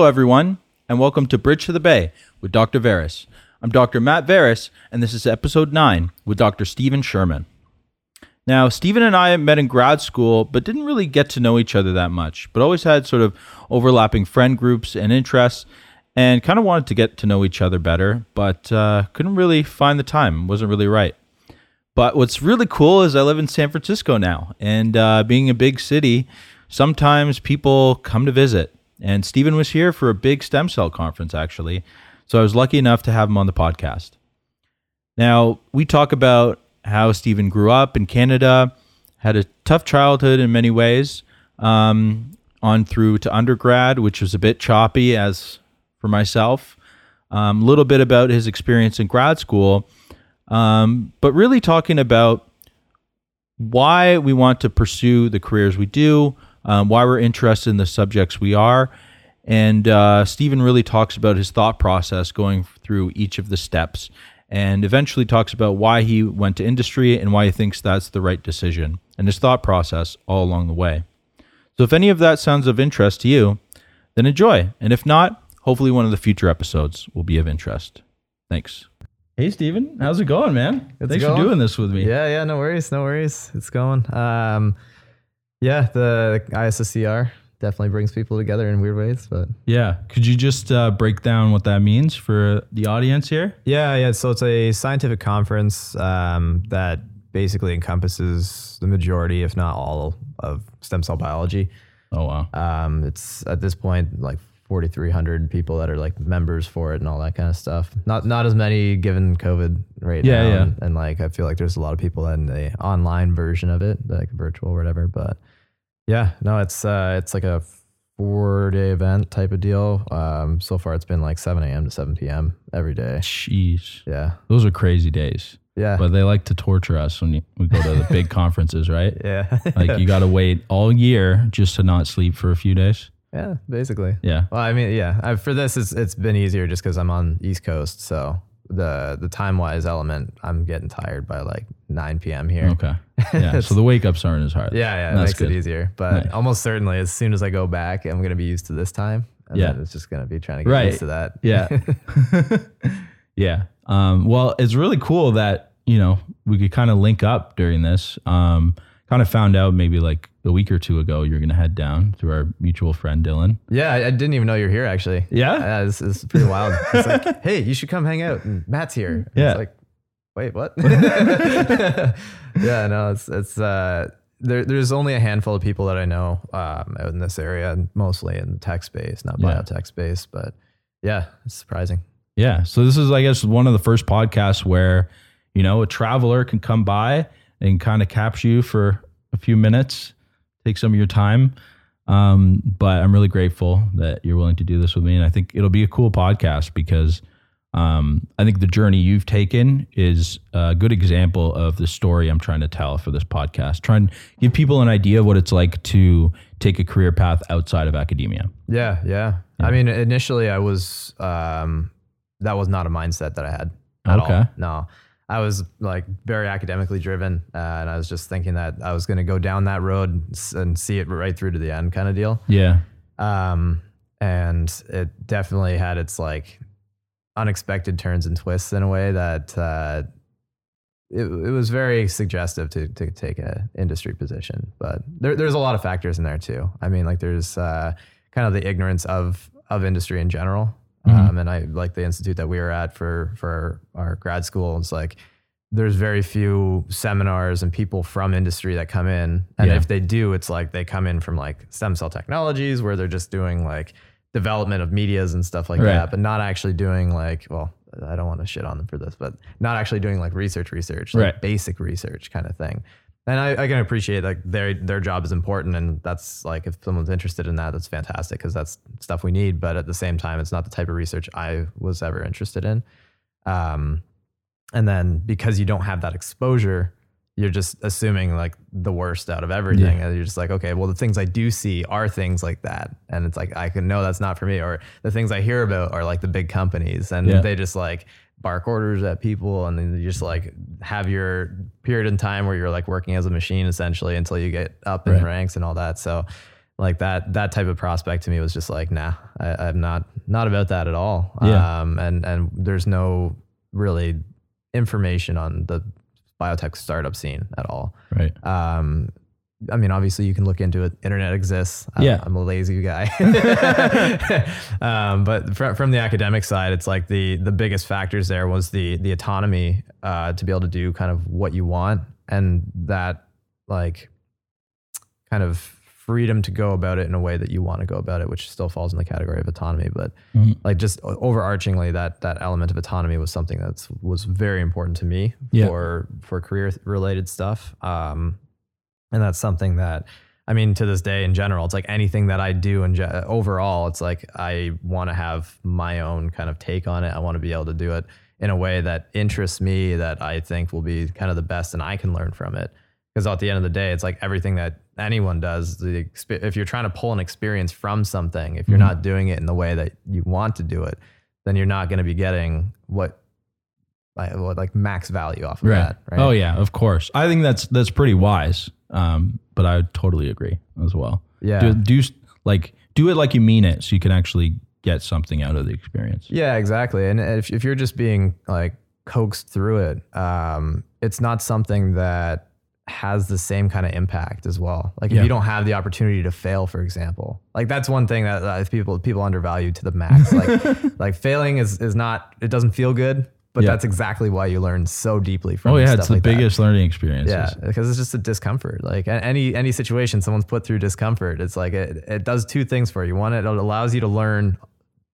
Hello, everyone, and welcome to Bridge to the Bay with Dr. Veris. I'm Dr. Matt Veris, and this is episode 9 with Dr. Stephen Sherman. Now, Stephen and I met in grad school, but didn't really get to know each other that much, but always had sort of overlapping friend groups and interests, and kind of wanted to get to know each other better, but uh, couldn't really find the time. Wasn't really right. But what's really cool is I live in San Francisco now, and uh, being a big city, sometimes people come to visit. And Stephen was here for a big stem cell conference, actually. So I was lucky enough to have him on the podcast. Now, we talk about how Stephen grew up in Canada, had a tough childhood in many ways, um, on through to undergrad, which was a bit choppy as for myself. A um, little bit about his experience in grad school, um, but really talking about why we want to pursue the careers we do, um, why we're interested in the subjects we are. And uh, Stephen really talks about his thought process going through each of the steps and eventually talks about why he went to industry and why he thinks that's the right decision and his thought process all along the way. So if any of that sounds of interest to you, then enjoy. And if not, hopefully one of the future episodes will be of interest. Thanks. Hey, Stephen, how's it going, man? It's Thanks going. for doing this with me. Yeah, yeah, no worries, no worries. It's going. Um, yeah, the ISSCR definitely brings people together in weird ways, but Yeah. Could you just uh, break down what that means for the audience here? yeah, yeah. So it's a scientific conference um, that basically encompasses the majority, if not all, of stem cell biology. Oh, wow. Um, it's at this point like 4,300 people that are like members for it and all that kind of stuff. Not not as many given COVID right Yeah, now. yeah. And, and, like I feel like there's a lot of people in the online version of it, like virtual or whatever. But yeah, no, it's uh, it's like a four day event type of deal. Um, so far it's been like 7 a.m. to 7 p.m. every day. Jeez. Yeah, Those are crazy days. yeah, But they like to torture us when you, we go to the big conferences, right? yeah, Like you got to wait all year just to not sleep for a few days. yeah, basically. Yeah. Well, I mean, yeah. I, for this, it's it's been easier just because I'm on East Coast, so the the time wise element, I'm getting tired by like 9 p.m. here. Okay. Yeah. so the wake ups aren't as hard. Yeah, yeah, it That's makes good. it easier. But Nice. almost certainly, as soon as I go back, I'm gonna be used to this time. And Yeah. it's just gonna be trying to get Right. used to that. Yeah. yeah. Um, well, it's really cool that, you know, we could kind of link up during this. Um, kind of found out maybe like a week or two ago you're to head down through our mutual friend Dylan. yeah, I, I didn't even know you're here actually. Yeah? yeah, this is pretty wild. It's like, hey, you should come hang out. And Matt's here. And Yeah. It's like, wait, what? yeah, no, it's it's uh there, there's only a handful of people that I know um, out in this area, and mostly in the tech space, not Yeah. biotech space. But yeah, it's surprising. Yeah. So this is, I guess, one of the first podcasts where, you know, a traveler can come by and kind of capture you for a few minutes, take some of your time. Um, but I'm really grateful that you're willing to do this with me. And I think it'll be a cool podcast because um, I think the journey you've taken is a good example of the story I'm trying to tell for this podcast. Try and give people an idea of what it's like to take a career path outside of academia. Yeah, yeah. I mean, initially I was um, that was not a mindset that I had at Okay. all. No, I was like very academically driven, uh, and I was just thinking that I was going to go down that road and see it right through to the end, kind of deal. Yeah. Um, and it definitely had its like unexpected turns and twists in a way that uh, it, it was very suggestive to to take an industry position. But there, there's a lot of factors in there too. I mean, like there's uh, kind of the ignorance of of industry in general. Um, and I like the institute that we were at for for our grad school. It's like there's very few seminars and people from industry that come in. And Yeah. if they do, it's like they come in from like stem cell technologies where they're just doing like development of medias and stuff like Right. that, but not actually doing like, well, I don't want to shit on them for this, but not actually doing like research, research, like Right. basic research kind of thing. And I, I can appreciate like their their job is important, and that's like if someone's interested in that, that's fantastic because that's stuff we need. But at the same time, it's not the type of research I was ever interested in. Um, and then because you don't have that exposure, you're just assuming like the worst out of everything. Yeah. And you're just like, okay, well, the things I do see are things like that. And it's like, I can know that's not for me. Or the things I hear about are like the big companies and Yeah. they just like bark orders at people. And then you just like have your period in time where you're like working as a machine essentially until you get up in Right. ranks and all that. So like that that type of prospect to me was just like, nah, I, I'm not not about that at all. Yeah. Um, and and there's no really information on the biotech startup scene at all. Right. Um, I mean, obviously, you can look into it. Internet exists. I'm, Yeah. I'm a lazy guy. um, but from, from the academic side, it's like the the biggest factors there was the the autonomy uh, to be able to do kind of what you want, and that like kind of freedom to go about it in a way that you want to go about it, which still falls in the category of autonomy. But Mhm. like just overarchingly, that that element of autonomy was something that was very important to me Yeah. for for career related stuff. Um, and that's something that I mean to this day in general, it's like anything that I do and ge- overall, it's like I want to have my own kind of take on it. I want to be able to do it in a way that interests me, that I think will be kind of the best, and I can learn from it. Because at the end of the day, it's like everything that anyone does. The expe- if you're trying to pull an experience from something, if you're Mhm. not doing it in the way that you want to do it, then you're not going to be getting what like, like max value off of Right. that. Right. Oh yeah, of course. I think that's that's pretty wise. Um, but I would totally agree as well. yeah. Do, do like do it like you mean it, so you can actually get something out of the experience. Yeah, exactly. And if, if you're just being like coaxed through it, um, it's not something that has the same kind of impact as well. Like if Yeah. you don't have the opportunity to fail, for example, like that's one thing that uh, people people undervalue to the max. Like like failing is is not it doesn't feel good, but Yeah. that's exactly why you learn so deeply from. It. Oh yeah, it's the like that. biggest learning experience. Yeah, because it's just a discomfort. Like any any situation someone's put through discomfort, it's like it, it does two things for you. One, it allows you to learn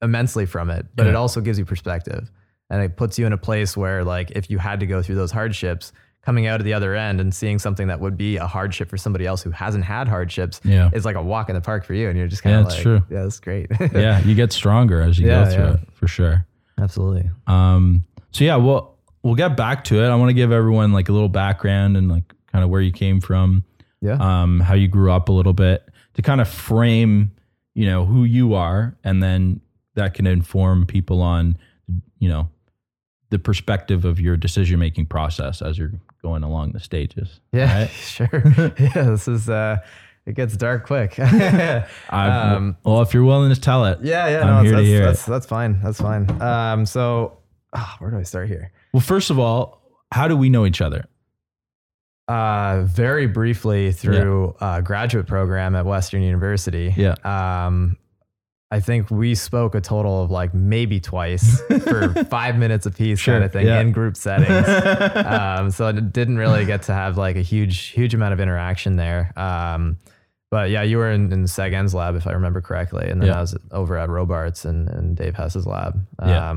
immensely from it, but it also gives you perspective, and it puts you in a place where like if you had to go through those hardships, coming out of the other end and seeing something that would be a hardship for somebody else who hasn't had hardships, Yeah. is like a walk in the park for you, and you're just kind Yeah, of it's like, true. yeah, that's great. yeah, you get stronger as you Yeah, go through yeah. it for sure. absolutely. Um, so yeah, well, we'll get back to it. I want to give everyone like a little background and like kind of where you came from, Yeah, um, how you grew up a little bit to kind of frame, you know, who you are, and then that can inform people on, you know, the perspective of your decision making process as you're going along the stages. yeah, right? sure. yeah, this is uh, it gets dark quick. Um, well, if you're willing to tell it, Yeah, yeah, no, that's, it. that's, that's fine. That's fine. Um, so ah, where do I start here? Well, first of all, how do we know each other? Uh, very briefly through a graduate program at Western University. Yeah. Um, I think we spoke a total of like maybe twice for five minutes apiece, Sure, kind of thing, yeah. in group settings. um, so I didn't really get to have like a huge, huge amount of interaction there. Um, but yeah, you were in, in Sagan's lab, if I remember correctly, and then Yeah. I was over at Robarts and, and Dave Hess's lab. Yeah.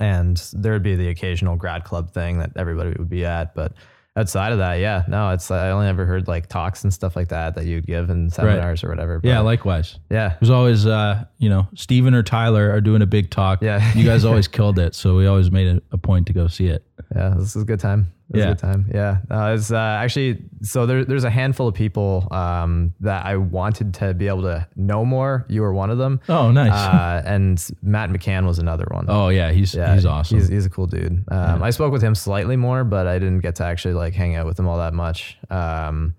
And there would be the occasional grad club thing that everybody would be at, but outside of that, yeah, no, it's I only ever heard like talks and stuff like that that you'd give in seminars or whatever. yeah, likewise. yeah, There's always, uh, you know, Steven or Tyler are doing a big talk. Yeah. You guys always killed it. So we always made it a point to go see it. Yeah, this is a good time. This Yeah. a good time. Yeah, no, it's uh, actually so there, there's a handful of people um, that I wanted to be able to know more. You were one of them, Oh, nice. uh, and Matt McCann was another one. oh, yeah. He's, yeah, he's awesome. He's, he's a cool dude. Um, I spoke with him slightly more, but I didn't get to actually like hang out with him all that much. Um,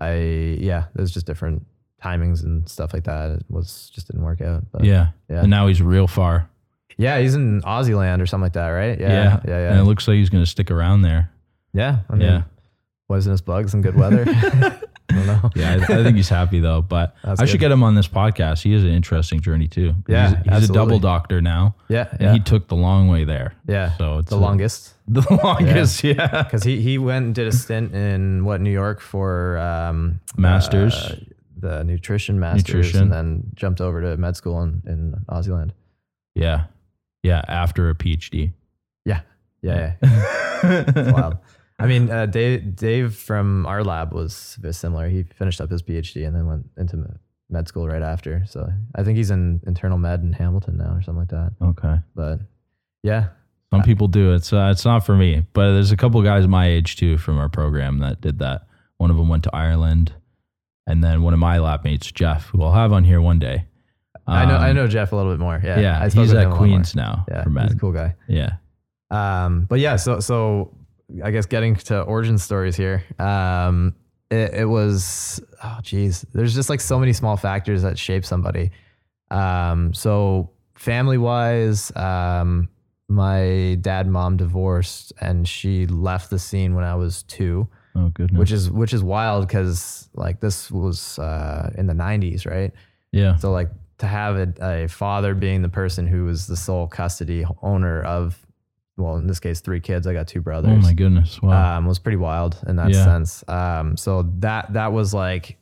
I yeah, there's just different timings and stuff like that. It was just didn't work out. But yeah. Yeah. And now he's real far. yeah, he's in Aussie land or something like that, right? Yeah. Yeah, yeah, yeah. And it looks like he's going to stick around there. Yeah, I mean, Yeah. poisonous bugs and good weather. I don't know. Yeah. I, I think he's happy though. But That's I should get him on this podcast. He has an interesting journey too. Yeah, He's, he's a double doctor now. Yeah, And yeah, he took the long way there. yeah. So it's the a- longest The longest. Yeah. because he he went and did a stint in what New York for um, Masters. uh, the nutrition masters, Nutrition. and then jumped over to med school in in Aussie. Yeah. Yeah. After a PhD. Yeah, yeah, yeah. It's wild. I mean, uh, Dave Dave from our lab was very similar. He finished up his PhD and then went into med- school right after. So I think he's in internal med in Hamilton now or something like that. Okay. But yeah, Some people do. It's uh, it's not for me, but there's a couple guys my age too from our program that did that. One of them went to Ireland, and then one of my lab mates, Jeff, who I'll have on here one day. I know I Um, know Jeff a little bit more. Yeah, Yeah, I he's at a lot more. Queens now Yeah, he's a cool guy. Yeah, Um, but yeah, so so I guess getting to origin stories here. Um, it, it was oh geez there's just like so many small factors that shape somebody um so family wise um my dad and mom divorced and she left the scene when i was two Oh goodness. which is which is wild because like this was uh in the 90s right yeah. so like to have a, a father being the person who was the sole custody owner of well in this case three kids i got two brothers Oh my goodness. Wow. um, was pretty wild in that Yeah. sense. Um, so that that was like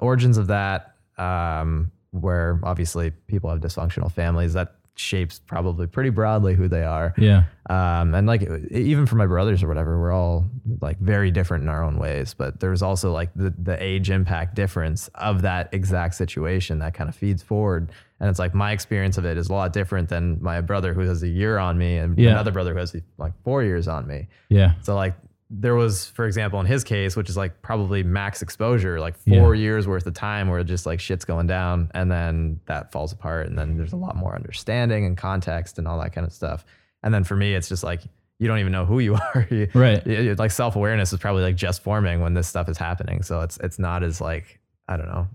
origins of that, um, where obviously people have dysfunctional families. That shapes probably pretty broadly who they are. yeah. Um, and like even for my brothers or whatever, we're all like very different in our own ways. But there's also like the the age impact difference of that exact situation that kind of feeds forward. And it's like my experience of it is a lot different than my brother who has a year on me and Yeah. another brother who has like four years on me. Yeah. So like there was, for example, in his case, which is like probably max exposure, like four years worth of time where just like shit's going down and then that falls apart. And then there's a lot more understanding and context and all that kind of stuff. And then for me, it's just like, you don't even know who you are. You- Right. you- like self awareness is probably like just forming when this stuff is happening. So it's, it's not as like, I don't know.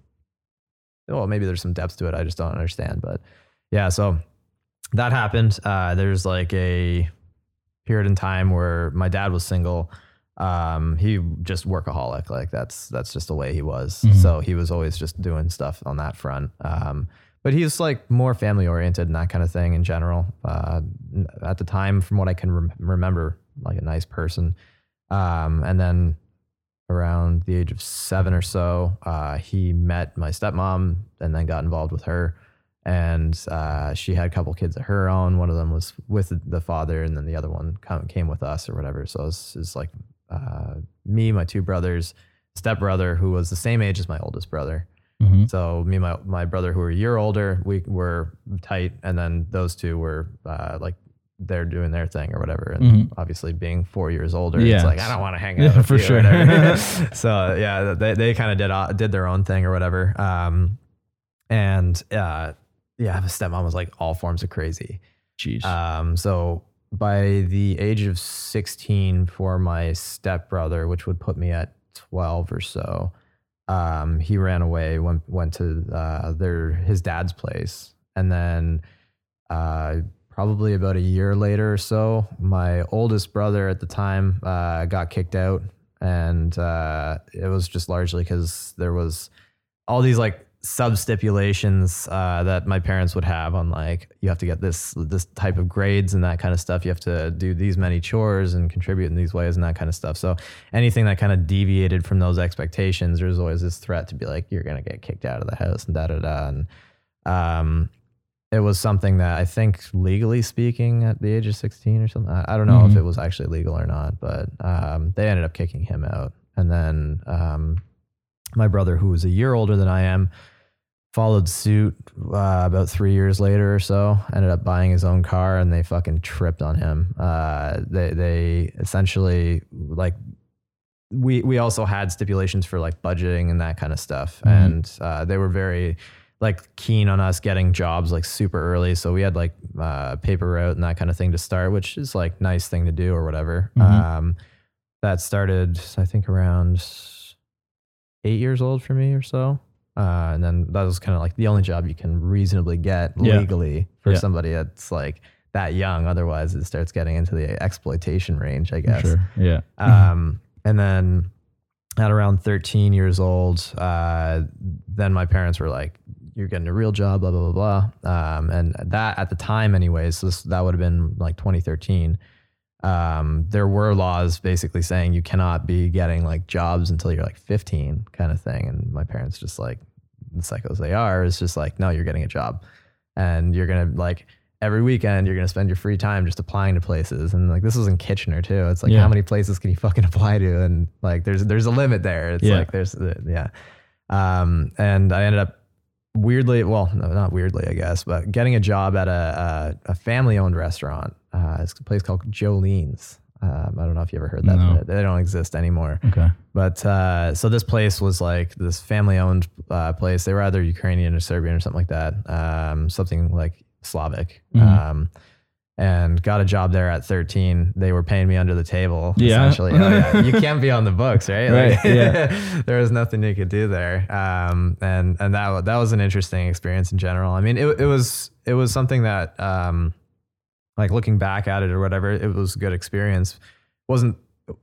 Well, maybe there's some depth to it. I just don't understand. But yeah, so that happened. Uh, there's like a period in time where my dad was single. Um, he just workaholic. Like that's that's just the way he was. Mhm. So he was always just doing stuff on that front. Um, but he's like more family oriented and that kind of thing in general. Uh, at the time, from what I can rem- remember, like a nice person. Um, and then around the age of seven or so, uh, he met my stepmom and then got involved with her. And uh, she had a couple kids of her own. One of them was with the father, and then the other one come, came with us or whatever. So it's it's like uh, me, my two brothers, stepbrother, who was the same age as my oldest brother. hmm So me and my, my brother, who were a year older, we were tight, and then those two were uh, like they're doing their thing or whatever. And Mhm. obviously, being four years older, Yeah. it's like I don't want to hang out Yeah, with for sure. so yeah, they they kind of did uh, did their own thing or whatever. Um, and uh, yeah, my stepmom was like all forms of crazy. Jeez. Um, so by the age of 16 for my stepbrother, which would put me at 12 or so, um, he ran away, went, went to, uh, their, his dad's place. And then, uh, probably about a year later or so, my oldest brother at the time, uh, got kicked out. And, uh, it was just largely because there was all these like sub stipulations uh, that my parents would have on like you have to get this this type of grades and that kind of stuff. You have to do these many chores and contribute in these ways and that kind of stuff. So anything that kind of deviated from those expectations, there's always this threat to be like you're gonna get kicked out of the house and da da da. And um, it was something that I think legally speaking, at the age of 16 or something, I, I don't know if Mhm. it was actually legal or not, but um, they ended up kicking him out. And then um, my brother, who was a year older than I am, followed suit uh, about three years later or so. Ended up buying his own car, and they fucking tripped on him. Uh, they they essentially like we we also had stipulations for like budgeting and that kind of stuff, Mhm. and uh, they were very like keen on us getting jobs like super early. So we had like uh, paper route and that kind of thing to start, which is like nice thing to do or whatever. Mhm. Um, that started I think around eight years old for me or so. Uh, and then that was kind of like the only job you can reasonably get Yeah. legally for Yeah. somebody that's like that young. Otherwise, it starts getting into the exploitation range, I guess. Sure. Yeah. Um, and then at around 13 years old, uh, then my parents were like, you're getting a real job, blah, blah, blah, blah. Um, and that at the time anyways, so this, that would have been like 2013. Um, there were laws basically saying you cannot be getting like jobs until you're like 15 kind of thing. And my parents just like, the psychos they are, is just like, no, you're getting a job and you're going to like, every weekend you're going to spend your free time just applying to places and like this was in kitchener too it's like Yeah. how many places can you fucking apply to and like there's there's a limit there it's Yeah. like there's uh, yeah um and i ended up weirdly well no, not weirdly i guess but getting a job at a a, a family owned restaurant uh it's a place called jolene's um, I don't know if you ever heard that. No. They don't exist anymore. Okay. But uh, so this place was like this family owned uh, place. They were either Ukrainian or Serbian or something like that. Um, something like Slavic. Mhm. Um, and got a job there at 13. They were paying me under the table. Yeah. Essentially. Oh, yeah. You can't be on the books, right? Right, yeah. there was nothing you could do there. Um, and, and that, that was an interesting experience in general. I mean, it, it was, it was something that, um, like looking back at it or whatever, it was a good experience. wasn't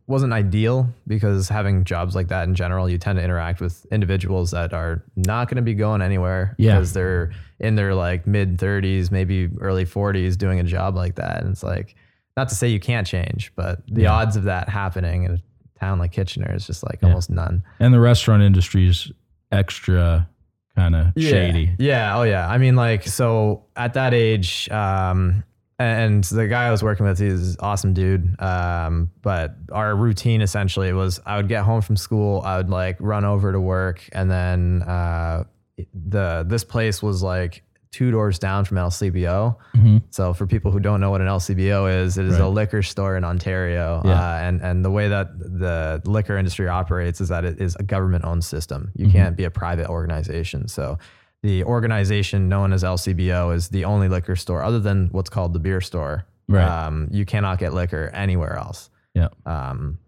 wasn't ideal because having jobs like that in general, you tend to interact with individuals that are not going to be going anywhere Yeah. because they're in their like mid 30s, maybe early 40s doing a job like that. And it's like, not to say you can't change, but the Yeah. odds of that happening in a town like Kitchener is just like Yeah. almost none. And the restaurant industry is extra kind of shady. Yeah. Oh, yeah. I mean, like, so at that age, um, and the guy I was working with, he's an awesome dude. Um, but our routine essentially was I would get home from school, I would like run over to work, and then uh, the this place was like two doors down from LCBO. Mhm. So for people who don't know what an LCBO is, it is a liquor store in Ontario. Yeah. Uh, and and the way that the liquor industry operates is that it is a government owned system. You Mhm. can't be a private organization. So the organization known as LCBO is the only liquor store other than what's called the beer store. Right. Um, you cannot get liquor anywhere else. Yeah. Um,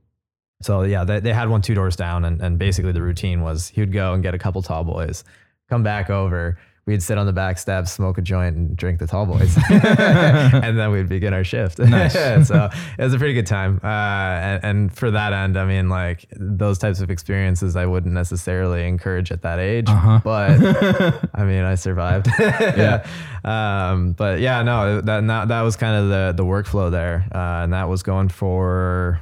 so yeah, they, they had one two doors down, and, and basically the routine was he would go and get a couple tall boys, come back over. We'd sit on the back steps, smoke a joint, and drink the tall boys, and then we'd begin our shift. Nice. so it was a pretty good time. Uh, and, and for that end, I mean, like those types of experiences, I wouldn't necessarily encourage at that age. Uh-huh. But I mean, I survived. Yeah. Um, but yeah, no, that that, that was kind of the the workflow there, uh, and that was going for.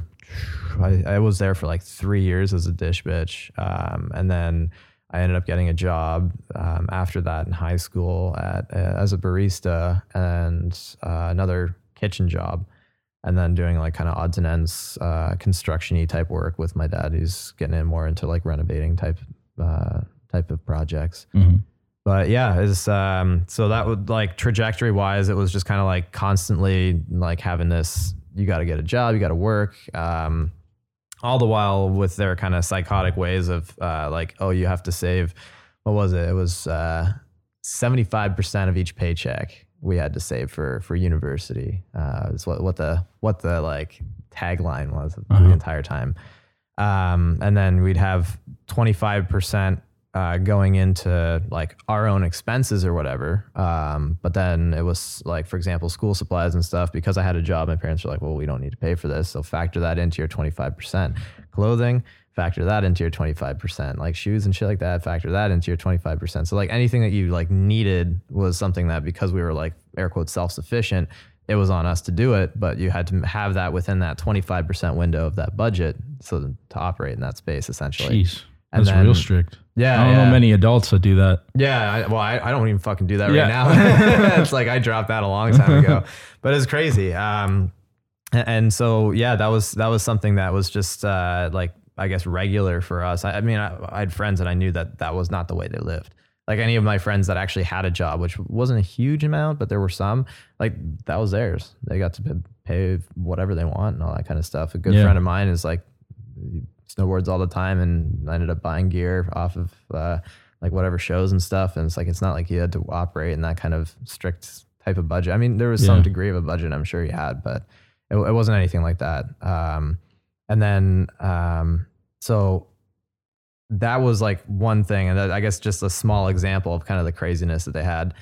I, I was there for like three years as a dish bitch, um, and then I ended up getting a job um, after that in high school at uh, as a barista and uh, another kitchen job, and then doing like kind of odds and ends uh, construction-y type work with my dad. He's getting in more into like renovating type uh, type of projects Mhm. but yeah, it's um so that would like trajectory wise, it was just kind of like constantly like having this, you got to get a job, you got to work, um, all the while with their kind of psychotic ways of uh, like, oh, you have to save. What was it? It was uh, seventy five percent of each paycheck we had to save for for university. Uh, is what what the what the like tagline was Uh-huh. the entire time. Um, and then we'd have 25% uh, going into like our own expenses or whatever. Um, but then it was like, for example, school supplies and stuff. Because I had a job, my parents were like, well, we don't need to pay for this. So factor that into your 25%. Clothing, factor that into your 25%. Like shoes and shit like that, factor that into your 25%. So like anything that you like needed was something that because we were like air quotes self sufficient, it was on us to do it, but you had to have that within that 25% window of that budget so to operate in that space essentially. Jeez. And That's real strict. Yeah. I don't yeah. know many adults that do that. Yeah, I, well, I, I don't even fucking do that right now. it's like I dropped that a long time ago, but it's crazy. Um, and so yeah, that was that was something that was just uh, like I guess regular for us. I, I mean, I, I had friends and I knew that that was not the way they lived. Like any of my friends that actually had a job, which wasn't a huge amount, but there were some. Like that was theirs. They got to pay whatever they want and all that kind of stuff. A good Yeah. friend of mine is like snowboards all the time and I ended up buying gear off of uh, like whatever shows and stuff. And it's like, it's not like he had to operate in that kind of strict type of budget. I mean, there was Yeah. some degree of a budget I'm sure he had, but it, it wasn't anything like that. Um, and then, um, so that was like one thing. And that, I guess just a small example of kind of the craziness that they had.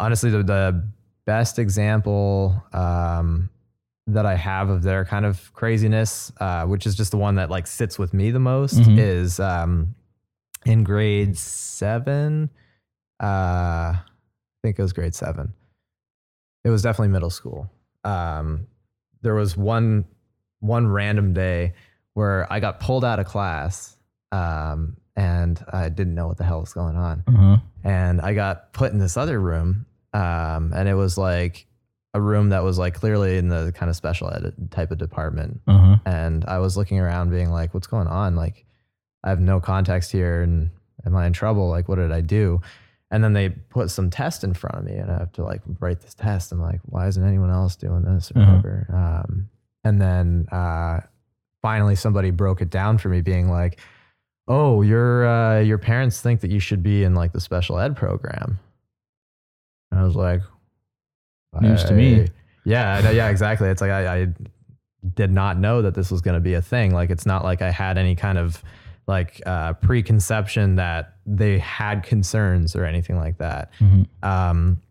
Honestly, the, the best example, um, that I have of their kind of craziness, uh, which is just the one that like sits with me the most, Mhm. is um, in grade seven. Uh, I think it was grade seven. It was definitely middle school. Um, there was one one random day where I got pulled out of class, um, and I didn't know what the hell was going on Uh-huh. and I got put in this other room, um, and it was like a room that was like clearly in the kind of special ed type of department. Uh-huh. And I was looking around, being like, "What's going on? Like, I have no context here, and am I in trouble? Like, what did I do?" And then they put some test in front of me, and I have to like write this test. I'm like, "Why isn't anyone else doing this or Uh-huh. whatever?" Um, and then uh, finally, somebody broke it down for me, being like, "Oh, your uh, your parents think that you should be in like the special ed program." And I was like, News to me. Yeah, no, yeah, exactly. It's like I, I did not know that this was going to be a thing. Like it's not like I had any kind of like uh, preconception that they had concerns or anything like that. Um,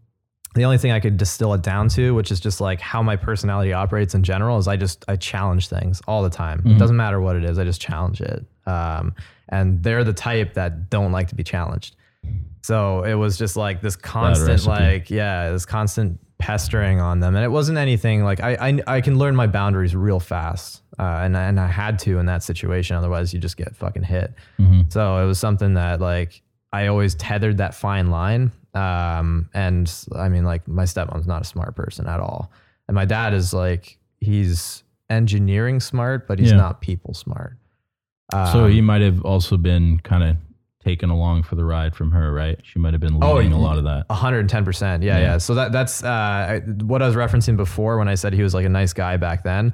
the only thing I could distill it down to, which is just like how my personality operates in general, is I just I challenge things all the time. It doesn't matter what it is, I just challenge it. Um, and they're the type that don't like to be challenged. So it was just like this constant, like yeah, this constant pestering on them, and it wasn't anything like I I, I can learn my boundaries real fast, uh, and I- and I had to in that situation. Otherwise, you just get fucking hit. So it was something that like I always tethered that fine line. Um, and I mean, like my stepmom's not a smart person at all, and my dad is like he's engineering smart, but he's Yeah. not people smart. so Um, he might have also been kind of taken along for the ride from her, right? She might have been Oh, leading a y- lot of that. hundred and ten percent. Yeah, Yeah. yeah. So that that's uh, what I was referencing before when I said he was like a nice guy back then.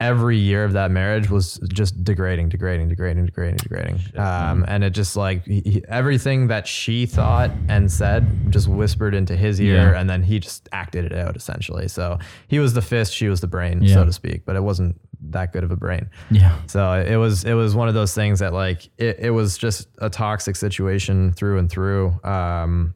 Every year of that marriage was just degrading, degrading, degrading, degrading, degrading. Um, and it just like he, he- everything that she thought and said just whispered into his ear, Yeah. and then he just acted it out essentially. So he was the fist, she was the brain, Yeah. so to speak. But it wasn't that good of a brain. Yeah. So it was it was one of those things that like it, it was just a toxic situation through and through. Um,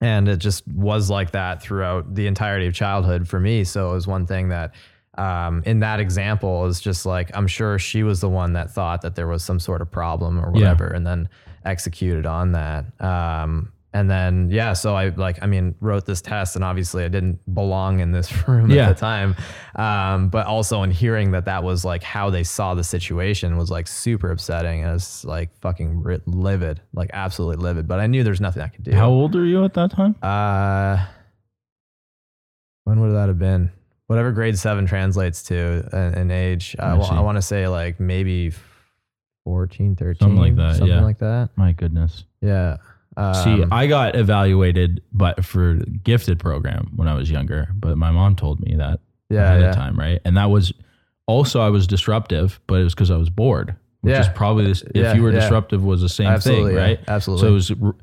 and it just was like that throughout the entirety of childhood for me. So it was one thing that um, in that example is just like I'm sure she was the one that thought that there was some sort of problem or Yeah. whatever, and then executed on that. Um, and then yeah, so I like I mean wrote this test, and obviously I didn't belong in this room Yeah. at the time. Um, but also in hearing that that was like how they saw the situation was like super upsetting. And it's like fucking ri- livid, like absolutely livid. But I knew there's nothing I could do. How old are you at that time? Uh, when would that have been? Whatever grade seven translates to in, in age. Uh, well. I want to say like maybe 14, 13. Something like that, Something yeah. like that. My goodness. Yeah. Um, See, I got evaluated, but for gifted program when I was younger. But my mom told me that yeah, ahead yeah. of time, right? And that was also I was disruptive, but it was because I was bored, which Yeah. is probably this. If Yeah, you were disruptive, was the same Absolutely, thing, right? Absolutely. So it was.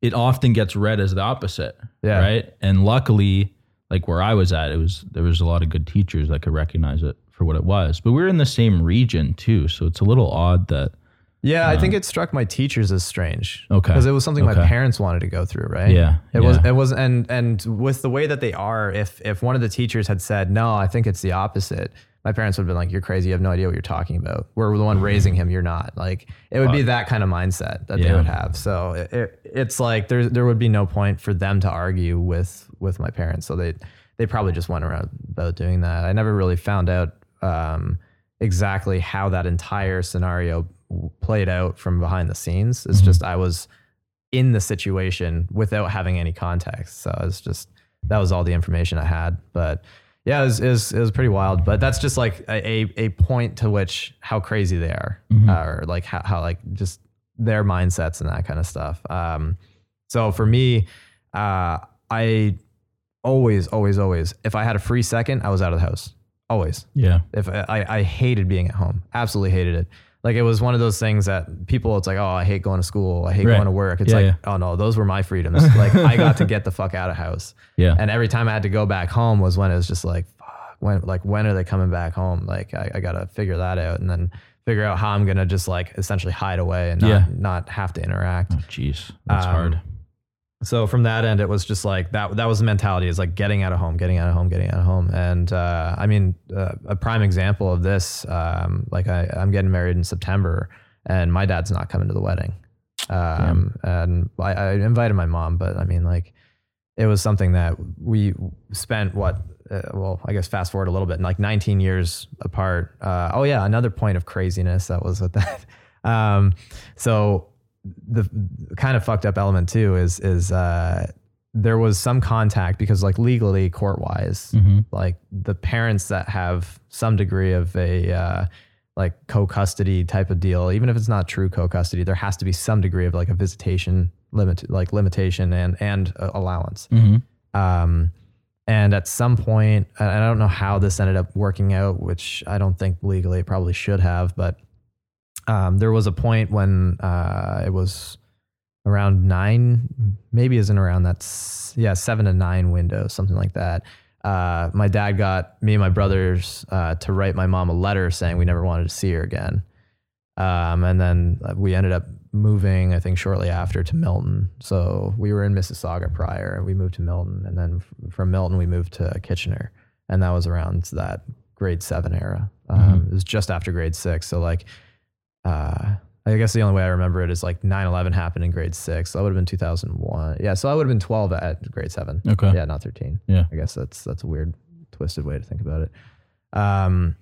It often gets read as the opposite, Yeah. right? And luckily, like where I was at, it was there was a lot of good teachers that could recognize it for what it was. But we were in the same region too, so it's a little odd that Yeah, I think uh. it struck my teachers as strange. Okay. Because it was something my parents wanted to go through, right? Yeah, It was it was and and with the way that they are, if if one of the teachers had said, No, I think it's the opposite, my parents would have been like, You're crazy, you have no idea what you're talking about. We're the one mm-hmm. raising him, you're not. Like it would be uh, that kind of mindset that they would have. So it, it, it's like there there would be no point for them to argue with with my parents. So they they probably just went around about doing that. I never really found out um, exactly how that entire scenario played out from behind the scenes. It's just I was in the situation without having any context. So it's just that was all the information I had. But yeah, it was, it was, it was pretty wild. But that's just like a, a, point to which how crazy they are, uh, or like how, how like just their mindsets and that kind of stuff. Um, so for me, uh, I always, always, always, if I had a free second, I was out of the house. Always. yeah, If I, I hated being at home, absolutely hated it. Like it was one of those things that people, it's like, oh, I hate going to school, I hate Right. going to work. It's Yeah, like, yeah. oh no, those were my freedoms. like I got to get the fuck out of house. yeah. And every time I had to go back home was when it was just like, fuck, when like when are they coming back home? Like I, I gotta figure that out and then figure out how I'm gonna just like essentially hide away and not Yeah. not have to interact. Oh, Jeez, that's Um, hard. So from that end, it was just like that. That was the mentality: is like getting out of home, getting out of home, getting out of home. And uh, I mean, uh, a prime example of this, um, like I, I'm getting married in September, and my dad's not coming to the wedding. Um, and I, I invited my mom, but I mean, like, it was something that we spent what. Uh, well, I guess fast forward a little bit, like 19 years apart. Uh, oh yeah, another point of craziness that was with that. Um, so the kind of fucked up element too is is uh, there was some contact because like legally court wise, hmm like the parents that have some degree of a uh, like co-custody type of deal, even if it's not true co-custody, there has to be some degree of like a visitation limit, like limitation and and uh, allowance. hmm Um, and at some point, I don't know how this ended up working out, which I don't think legally it probably should have, but um, there was a point when uh, it was around nine, maybe isn't around that, yeah, seven to nine window, something like that. uh, my dad got me and my brothers uh, to write my mom a letter saying we never wanted to see her again. Um, and then we ended up moving, I think, shortly after to Milton. So we were in Mississauga prior. We moved to Milton, and then from Milton we moved to Kitchener, and that was around that grade seven era. Um, It was just after grade six. So like, uh, I guess the only way I remember it is like 9-11 happened in grade six. That would have been 2001. Yeah. So I would have been 12 at grade seven. Okay. Yeah. Not 13. Yeah. I guess that's, that's a weird twisted way to think about it. Um,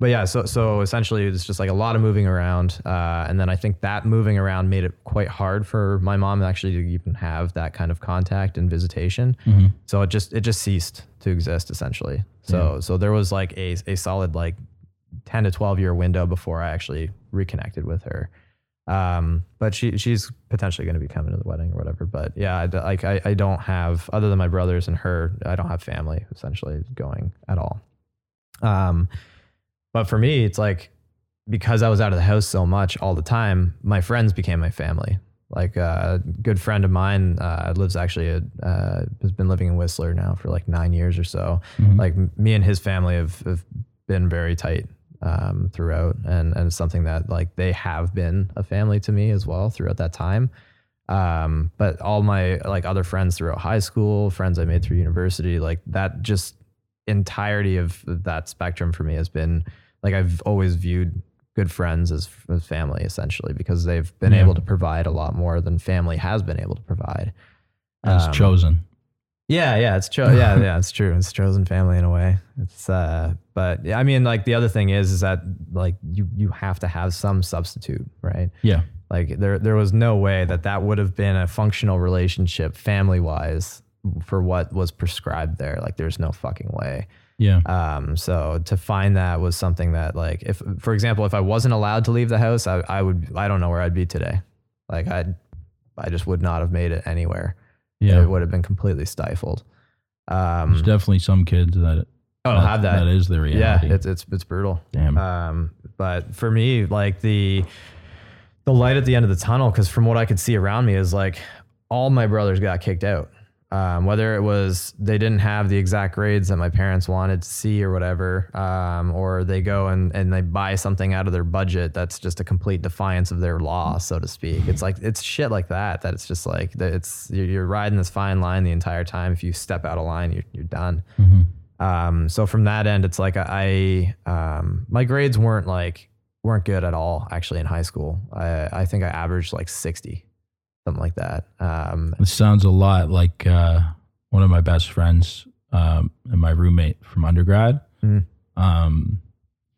but yeah, so, so essentially it's just like a lot of moving around. Uh, and then I think that moving around made it quite hard for my mom actually to even have that kind of contact and visitation. Mhm. So it just, it just ceased to exist essentially. So, so there was like a, a solid like 10 to 12 year window before I actually reconnected with her. Um, but she, she's potentially going to be coming to the wedding or whatever. But yeah, I, like I, I don't have, other than my brothers and her, I don't have family essentially going at all. Um, but for me, it's like, because I was out of the house so much all the time, my friends became my family. Like uh, a good friend of mine uh, lives actually, at, uh, has been living in Whistler now for like nine years or so. Mhm. Like m- me and his family have, have been very tight um, throughout, and and it's something that like they have been a family to me as well throughout that time. Um, but all my like other friends throughout high school, friends I made through university, like that just entirety of that spectrum for me has been like I've always viewed good friends as, as family essentially because they've been Yeah. able to provide a lot more than family has been able to provide. As Um, chosen. Yeah, yeah, it's cho- yeah, yeah, it's true. It's chosen family in a way. It's uh but I mean like the other thing is is that like you you have to have some substitute, right? Yeah. Like there there was no way that that would have been a functional relationship family wise for what was prescribed there. Like there's no fucking way. Yeah. Um, so to find that was something that like if for example, if I wasn't allowed to leave the house, I, I would I don't know where I'd be today. Like I I just would not have made it anywhere. Yeah. It would have been completely stifled. Um, There's definitely some kids that oh, that, have that. That is the yeah, reality. it's it's it's brutal. Damn. Um, but for me, like the the light at the end of the tunnel, because from what I could see around me, is like all my brothers got kicked out. Um, whether it was they didn't have the exact grades that my parents wanted to see or whatever, um, or they go and, and they buy something out of their budget that's just a complete defiance of their law, so to speak. It's like it's shit like that that it's just like it's you're, you're riding this fine line the entire time. If you step out of line, you're you're done. Mhm. Um, so from that end, it's like I, um, my grades weren't like, weren't good at all actually in high school. I, I think I averaged like 60, something like that. Um, It sounds a lot like uh, one of my best friends um, and my roommate from undergrad. Mm. Um,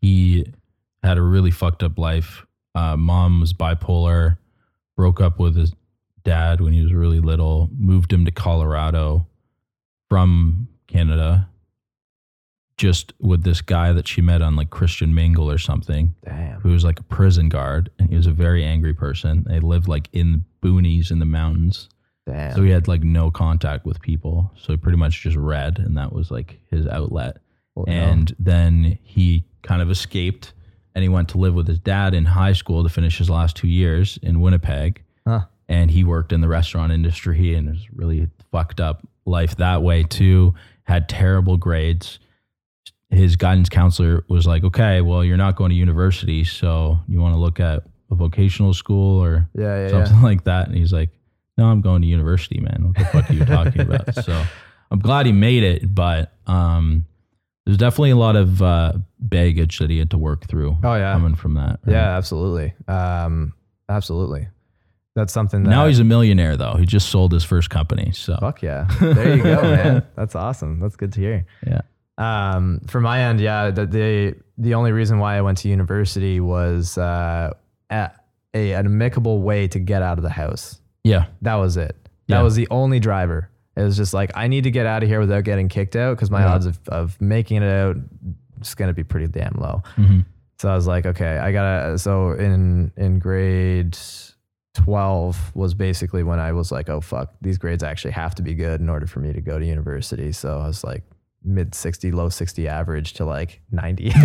he had a really fucked up life. Uh, mom was bipolar, broke up with his dad when he was really little, moved him to Colorado from Canada, just with this guy that she met on like Christian Mingle or something damn. who was like a prison guard and he was a very angry person. They lived like in the boonies in the mountains. Damn. So he had like no contact with people. So he pretty much just read and that was like his outlet. Well, no. And then he kind of escaped and he went to live with his dad in high school to finish his last two years in Winnipeg. Huh. And he worked in the restaurant industry and it was really fucked up life that way too. Had terrible grades. His guidance counselor was like, okay, well, you're not going to university. So you want to look at a vocational school or yeah, yeah, something yeah. like that. And he's like, no, I'm going to university, man. What the fuck are you talking about? So I'm glad he made it, but um, there's definitely a lot of uh, baggage that he had to work through Oh yeah. coming from that. right? yeah, absolutely. Um, absolutely. That's something that Now he's a millionaire, though. He just sold his first company. So Fuck yeah. There you go, man. That's awesome. That's good to hear. yeah. Um, for my end, yeah, the, the the only reason why I went to university was uh, a, a an amicable way to get out of the house. Yeah. That was it. That Yeah. was the only driver. It was just like I need to get out of here without getting kicked out because my Yeah. odds of, of making it out is gonna be pretty damn low. Mhm. So I was like, okay, I gotta. So in in grade twelve was basically when I was like, oh fuck, these grades actually have to be good in order for me to go to university. So I was like mid sixty, low sixty average to like ninety.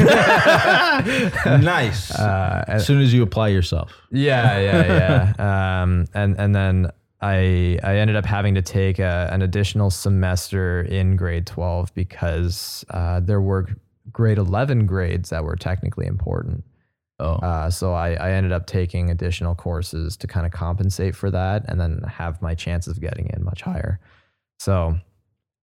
nice. uh, as soon as you apply yourself. yeah, yeah, yeah. um, and and then I I ended up having to take a, an additional semester in grade 12 because uh, there were grade 11 grades that were technically important. Oh, Uh, so I, I ended up taking additional courses to kind of compensate for that and then have my chances of getting in much higher. So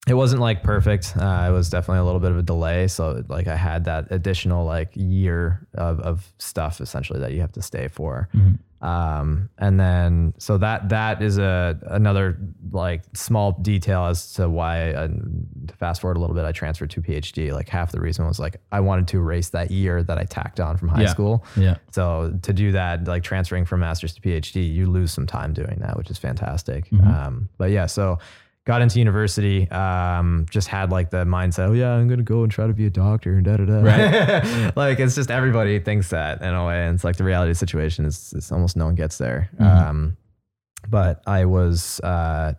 it wasn't like perfect. Uh, it was definitely a little bit of a delay. So like I had that additional like year of, of stuff essentially that you have to stay for. Mhm. Um, and then so that that is a another like small detail as to why uh, to fast forward a little bit I transferred to PhD like half the reason was like I wanted to erase that year that I tacked on from high Yeah. school yeah. so to do that, like transferring from master's to PhD, you lose some time doing that, which is fantastic. Mhm. Um, but yeah, so got into university, um, just had like the mindset, oh yeah, I'm gonna go and try to be a doctor and da da da. Right. like it's just everybody thinks that in a way, and it's like the reality of the situation is, is almost no one gets there. Mhm. Um, but I was uh,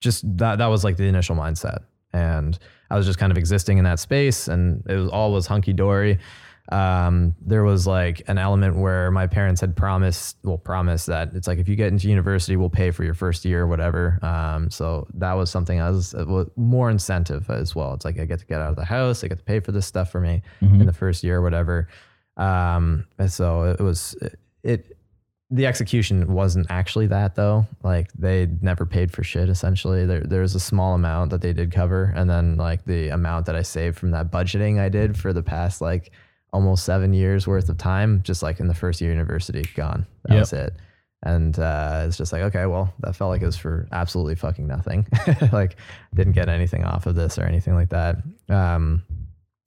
just that that was like the initial mindset, and I was just kind of existing in that space, and it was all was hunky dory um, there was like an element where my parents had promised, well, promised that it's like if you get into university, we'll pay for your first year or whatever. Um, so that was something I was, was more incentive as well. It's like I get to get out of the house, I get to pay for this stuff for me Mhm. in the first year or whatever. Um, and so it was it. The execution wasn't actually that though. Like they never paid for shit. Essentially, there there was a small amount that they did cover, and then like the amount that I saved from that budgeting I did for the past like almost seven years worth of time, just like in the first year of university, gone. That Yep. was it. And uh, it's just like, okay, well, that felt like it was for absolutely fucking nothing. like, didn't get anything off of this or anything like that. Um,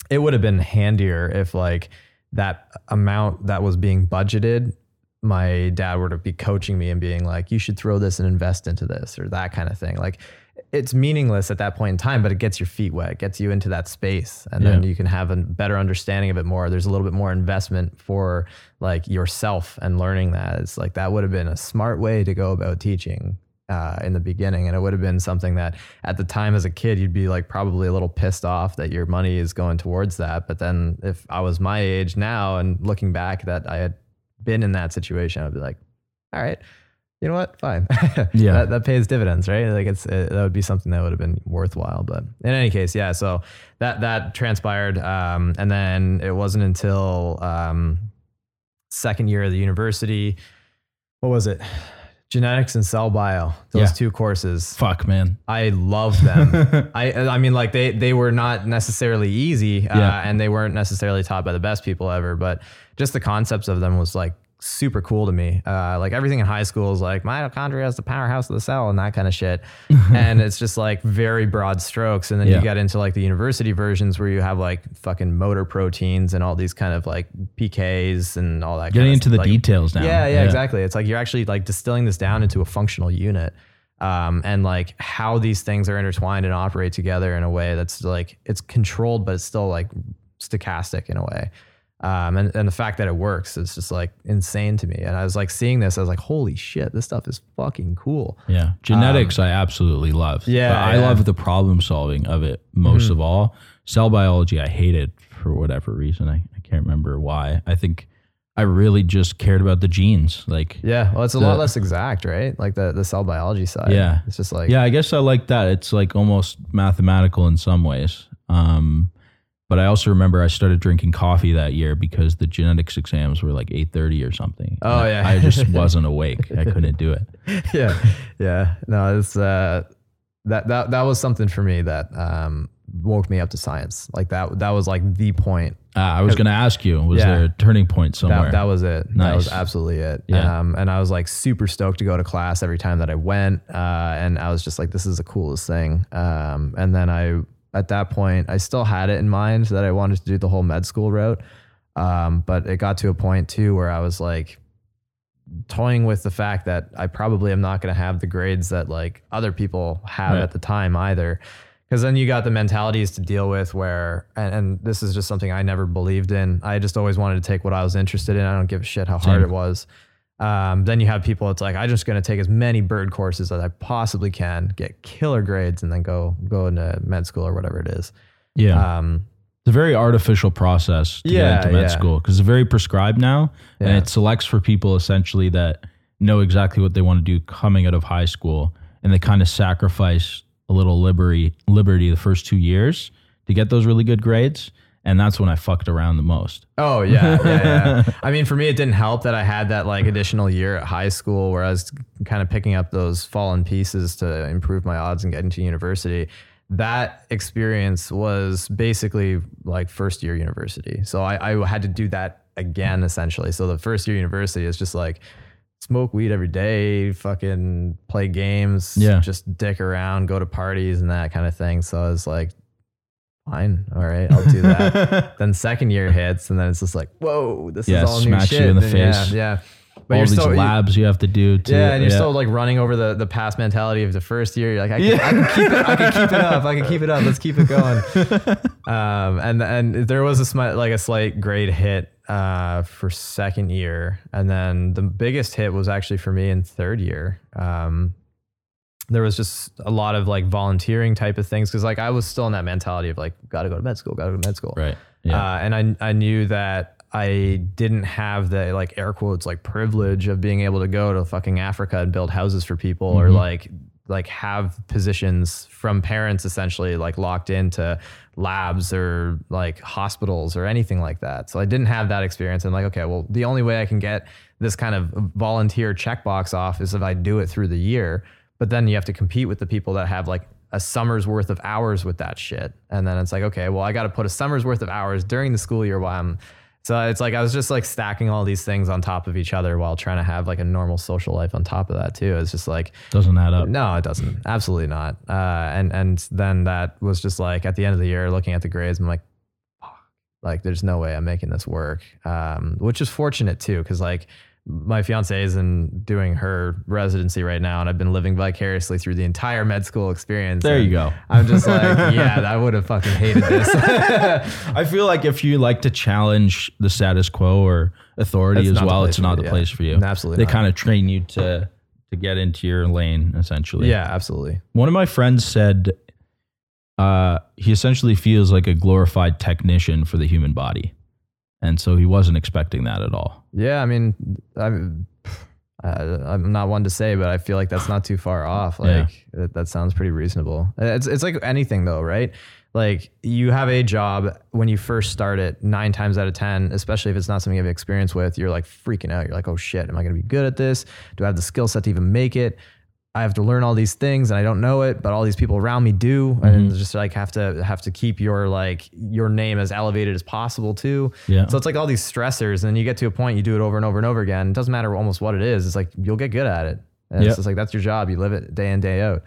it would have been handier if like that amount that was being budgeted, my dad were to be coaching me and being like, you should throw this and invest into this or that kind of thing. Like, it's meaningless at that point in time, but it gets your feet wet, it gets you into that space, and then you can have a better understanding of it more. There's a little bit more investment for like yourself and learning that. It's like that would have been a smart way to go about teaching uh, in the beginning, and it would have been something that at the time as a kid you'd be like probably a little pissed off that your money is going towards that. But then if I was my age now and looking back that I had been in that situation, I'd be like, all right you know what? Fine. Yeah. that, that pays dividends, right? Like it's it, that would be something that would have been worthwhile. But in any case, yeah. So that that transpired, um, and then it wasn't until um, second year of the university. What was it? Genetics and cell bio. Those Yeah. two courses. Fuck, man. I love them. I I mean, like they they were not necessarily easy, uh, Yeah. and they weren't necessarily taught by the best people ever. But just the concepts of them was like super cool to me. Uh, like everything in high school is like mitochondria is the powerhouse of the cell and that kind of shit. and it's just like very broad strokes. And then Yeah. you get into like the university versions where you have like fucking motor proteins and all these kind of like PKs and all that. Getting into the like, details now. yeah, yeah, exactly. It's like you're actually like distilling this down into a functional unit. Um, and like how these things are intertwined and operate together in a way that's like it's controlled, but it's still like stochastic in a way. Um, and, and the fact that it works is just like insane to me. And I was like seeing this, I was like, holy shit, this stuff is fucking cool. Yeah. Genetics, I absolutely love. Um, yeah, But I yeah. love the problem solving of it most of all. Cell biology, I hated for whatever reason. I, I can't remember why. I think I really just cared about the genes. Like, Yeah. Well, it's a The- lot less exact, right? Like the, the cell biology side. Yeah. It's just like, yeah, I guess I like that. It's like almost mathematical in some ways. Um, but I also remember I started drinking coffee that year because the genetics exams were like eight thirty or something. Oh, And yeah. I just wasn't awake. I couldn't do it. yeah, yeah. No, it's uh, that that that was something for me that um, woke me up to science. Like that that was like the point. Uh, I was going to ask you, was Yeah. there a turning point somewhere? That, that was it. That was absolutely it. Yeah. Um, and I was like super stoked to go to class every time that I went. Uh, and I was just like, this is the coolest thing. Um, and then I, at that point, I still had it in mind that I wanted to do the whole med school route. Um, but it got to a point too where I was like toying with the fact that I probably am not going to have the grades that like other people have Right. at the time either. Because then you got the mentalities to deal with where, and, and this is just something I never believed in. I just always wanted to take what I was interested in. I don't give a shit how hard it was. Um, then you have people, it's like, I'm just going to take as many bird courses as I possibly can, get killer grades, and then go go into med school or whatever it is. yeah. Um, It's a very artificial process to Yeah, get into med yeah. school because it's very prescribed now, and it selects for people essentially that know exactly what they want to do coming out of high school, and they kind of sacrifice a little liberty liberty the first two years to get those really good grades. And that's when I fucked around the most. Oh yeah, yeah, yeah. I mean, for me, it didn't help that I had that like additional year at high school where I was kind of picking up those fallen pieces to improve my odds and get into university. That experience was basically like first year university. So I, I had to do that again essentially. So the first year university is just like smoke weed every day, fucking play games, Yeah. just dick around, go to parties and that kind of thing. So I was like, fine, all right, I'll do that. then second year hits, and then it's just like, whoa, this Yeah, is all new smash you in the And face. Yeah, yeah. But All you're these still, labs you have to do. Too. yeah, and you're still like running over the, the past mentality of the first year. You're like, I can, I can keep it, I can keep it up, I can keep it up. Let's keep it going. Um, and and there was a smi- like a slight grade hit uh, for second year, and then the biggest hit was actually for me in third year. Um, there was just a lot of like volunteering type of things because like I was still in that mentality of like, got to go to med school, got to go to med school. right. Yeah. Uh, and I, I knew that I didn't have the like air quotes like privilege of being able to go to fucking Africa and build houses for people or like like have positions from parents essentially like locked into labs or like hospitals or anything like that. So I didn't have that experience. And like, okay, well, the only way I can get this kind of volunteer checkbox off is if I do it through the year. But then you have to compete with the people that have like a summer's worth of hours with that shit. And then it's like, okay, well, I got to put a summer's worth of hours during the school year while I'm. So it's like I was just like stacking all these things on top of each other while trying to have like a normal social life on top of that too. It's just like, Doesn't add up. no, it doesn't. Absolutely not. Uh, and and then that was just like at the end of the year, looking at the grades, I'm like, fuck, like there's no way I'm making this work. Um, which is fortunate too, because like my fiance is in doing her residency right now, and I've been living vicariously through the entire med school experience. There you go. I'm just like, yeah, I would have fucking hated this. I feel like if you like to challenge the status quo or authority That's as well, it's not the place for you. Absolutely They kind of train you to to get into your lane, essentially. yeah, absolutely. One of my friends said uh, he essentially feels like a glorified technician for the human body. And so he wasn't expecting that at all. Yeah, I mean, I'm, I, I'm not one to say, but I feel like that's not too far off. Yeah. Like that, that sounds pretty reasonable. It's it's like anything though, right? Like you have a job when you first start it, nine times out of ten, especially if it's not something you have experience with, you're like freaking out. You're like, oh shit, am I going to be good at this? Do I have the skill set to even make it? I have to learn all these things and I don't know it, but all these people around me do, and just like have to have to keep your like your name as elevated as possible too. Yeah. So it's like all these stressors, and then you get to a point, you do it over and over and over again. It doesn't matter almost what it is. It's like you'll get good at it. And Yep. It's just like that's your job. You live it day in day out.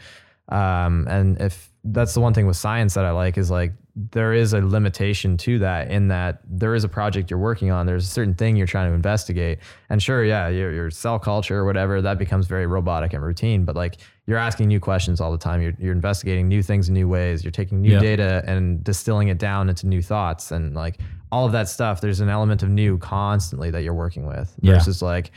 Um, and if that's the one thing with science that I like is like there is a limitation to that in that there is a project you're working on. There's a certain thing you're trying to investigate. And sure, yeah, your, your cell culture or whatever, that becomes very robotic and routine, but like you're asking new questions all the time. You're, you're investigating new things in new ways. You're taking new Yeah. data and distilling it down into new thoughts and like all of that stuff. There's an element of new constantly that you're working with Yeah. versus like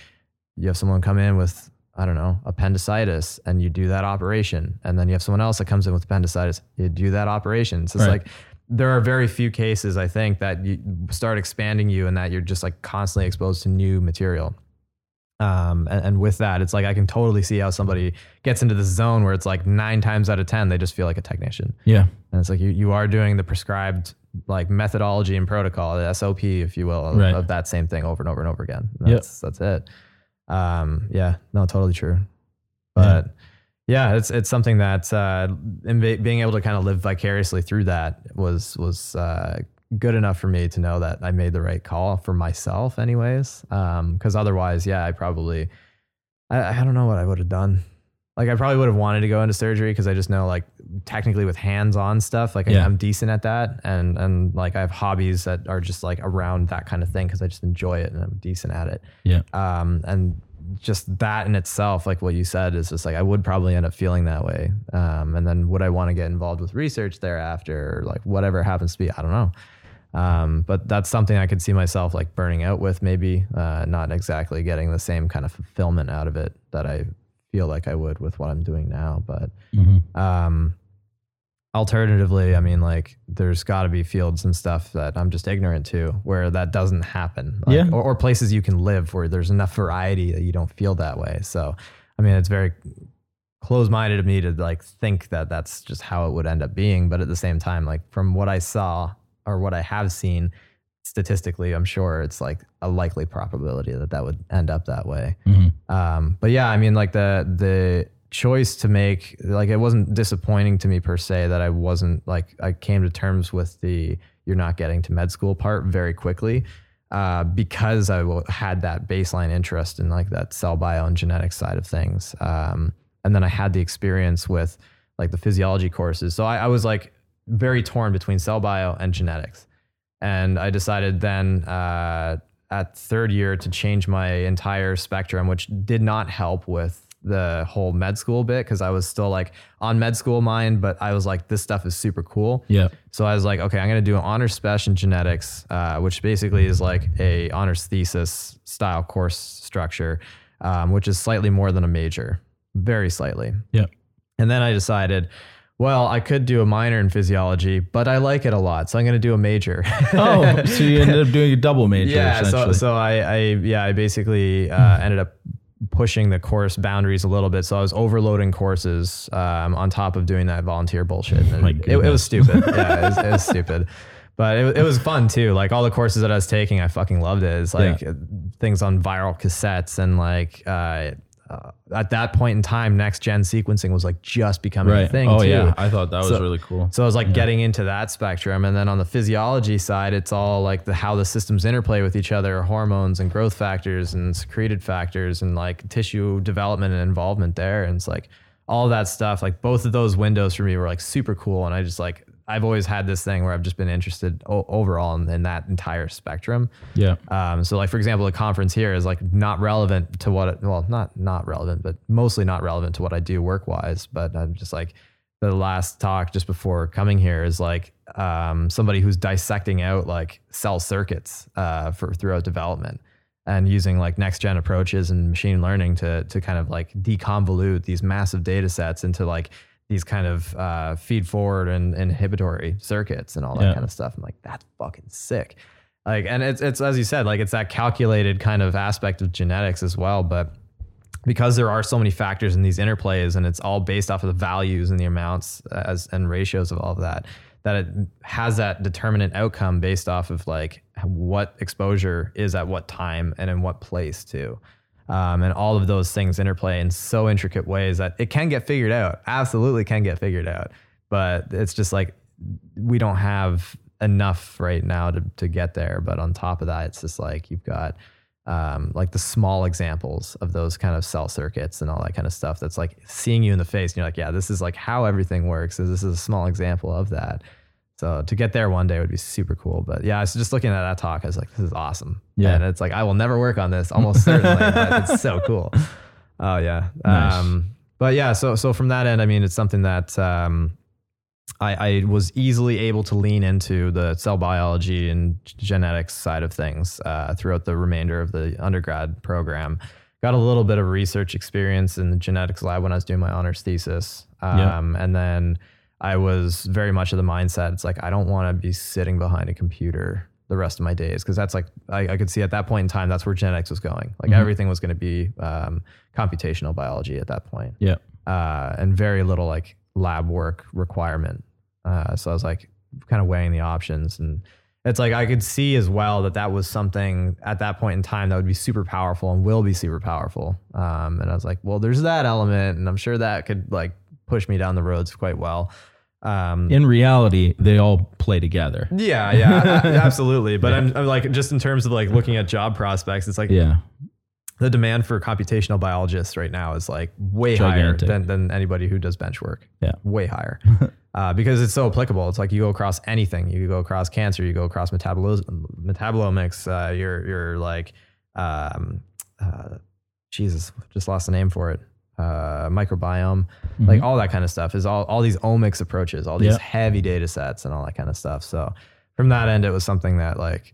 you have someone come in with I don't know appendicitis and you do that operation, and then you have someone else that comes in with appendicitis, you do that operation. So it's Right. like there are very few cases I think that you start expanding you and that you're just like constantly exposed to new material. Um, and, and with that, it's like I can totally see how somebody gets into this zone where it's like nine times out of ten they just feel like a technician. Yeah. And it's like you, you are doing the prescribed like methodology and protocol, the SOP, if you will, of, Right. of that same thing over and over and over again. Yep. That's that's it. Um, yeah, no, totally true. But yeah, it's it's something that uh, and being able to kind of live vicariously through that was was uh, good enough for me to know that I made the right call for myself, anyways. Because otherwise, yeah, I probably I, I don't know what I would have done. Like I probably would have wanted to go into surgery because I just know like technically with hands-on stuff, like Yeah. I'm decent at that, and and like I have hobbies that are just like around that kind of thing because I just enjoy it and I'm decent at it. Yeah. Um, and just that in itself, like what you said, is just like I would probably end up feeling that way. Um, and then would I want to get involved with research thereafter, or like whatever happens to be? I don't know. Um, but that's something I could see myself like burning out with, maybe uh, not exactly getting the same kind of fulfillment out of it that I feel like I would with what I'm doing now. But Mhm. um, alternatively, I mean, like there's got to be fields and stuff that I'm just ignorant to where that doesn't happen. Like, Yeah. Or, or places you can live where there's enough variety that you don't feel that way. So, I mean, it's very close-minded of me to like think that that's just how it would end up being. But at the same time, like from what I saw or what I have seen, statistically, I'm sure it's like a likely probability that that would end up that way. Mm-hmm. Um, but yeah, I mean, like the the choice to make, like, it wasn't disappointing to me per se that I wasn't like I came to terms with the you're not getting to med school part very quickly. Uh, because I had that baseline interest in like that cell bio and genetics side of things, um, and then I had the experience with like the physiology courses. So I, I was like very torn between cell bio and genetics, and I decided then uh, at third year to change my entire spectrum, which did not help with the whole med school bit because I was still like on med school mind, but I was like, this stuff is super cool. Yeah. So I was like, okay, I'm going to do an honors special in genetics, uh, which basically is like a honors thesis style course structure, um, which is slightly more than a major, very slightly. Yeah. And then I decided, well, I could do a minor in physiology, but I like it a lot, so I'm going to do a major. Oh, so you ended up doing a double major. yeah. So, so I, I, yeah, I basically uh, ended up pushing the course boundaries a little bit. So I was overloading courses um, on top of doing that volunteer bullshit. It, it was stupid. yeah, it was, it was stupid. But it, it was fun too. Like all the courses that I was taking, I fucking loved it. It's like uh, things on viral cassettes and like uh, uh, at that point in time, next gen sequencing was like just becoming a thing. oh too. yeah, I thought that was really cool. So I was like getting into that spectrum, and then on the physiology side, it's all like the how the systems interplay with each other, hormones and growth factors and secreted factors, and like tissue development and involvement there, and it's like all that stuff. Like both of those windows for me were like super cool, and I just like I've always had this thing where I've just been interested o- overall in, in that entire spectrum. yeah. Um, so like for example, the conference here is like not relevant to what it, well not not relevant, but mostly not relevant to what I do work wise. But I'm just like the last talk just before coming here is like um, somebody who's dissecting out like cell circuits uh, for throughout development and using like next gen approaches and machine learning to to kind of like deconvolute these massive data sets into like these kind of uh, feed forward and inhibitory circuits and all that Yeah. kind of stuff. I'm like, that's fucking sick. Like, and it's it's as you said, like it's that calculated kind of aspect of genetics as well, but because there are so many factors in these interplays and it's all based off of the values and the amounts as and ratios of all of that that it has that determinant outcome based off of like what exposure is at what time and in what place too um, and all of those things interplay in so intricate ways that it can get figured out absolutely can get figured out. But it's just like we don't have enough right now to, to get there. But on top of that it's just like you've got um, like the small examples of those kind of cell circuits and all that kind of stuff that's like seeing you in the face. And you're like yeah this is like how everything works. This is a small example of that so to get there one day would be super cool but yeah i was just looking at that talk i was like this is awesome Yeah. and it's like i will never work on this almost certainly but it's so cool oh yeah Nice. um, but yeah so so from that end i mean it's something that um, I, I was easily able to lean into the cell biology and genetics side of things uh, throughout the remainder of the undergrad program. Got a little bit of research experience in the genetics lab when I was doing my honors thesis. Yeah. Um, And then I was very much of the mindset it's like, I don't want to be sitting behind a computer the rest of my days because that's like, I, I could see at that point in time, that's where genetics was going. Like Mhm. everything was going to be um, computational biology at that point Yeah. uh, and very little like lab work requirement. Uh, so I was like kind of weighing the options, and it's like I could see as well that that was something at that point in time that would be super powerful and will be super powerful. Um, and I was like, well, there's that element, and I'm sure that could like push me down the roads quite well. Um, In reality, they all play together. yeah, yeah, absolutely. But I'm, I'm like just in terms of like looking at job prospects, it's like Yeah. the demand for computational biologists right now is like way Gigantic. higher than, than anybody who does bench work. Yeah. Way higher. uh, because it's so applicable. It's like you go across anything. You go across cancer, you go across metabolo- metabolomics, uh, you're, you're like, um, uh, Jesus, just lost the name for it. Uh, microbiome, like Mhm. all that kind of stuff is all, all these omics approaches, all these Yeah. heavy data sets and all that kind of stuff. So from that end, it was something that like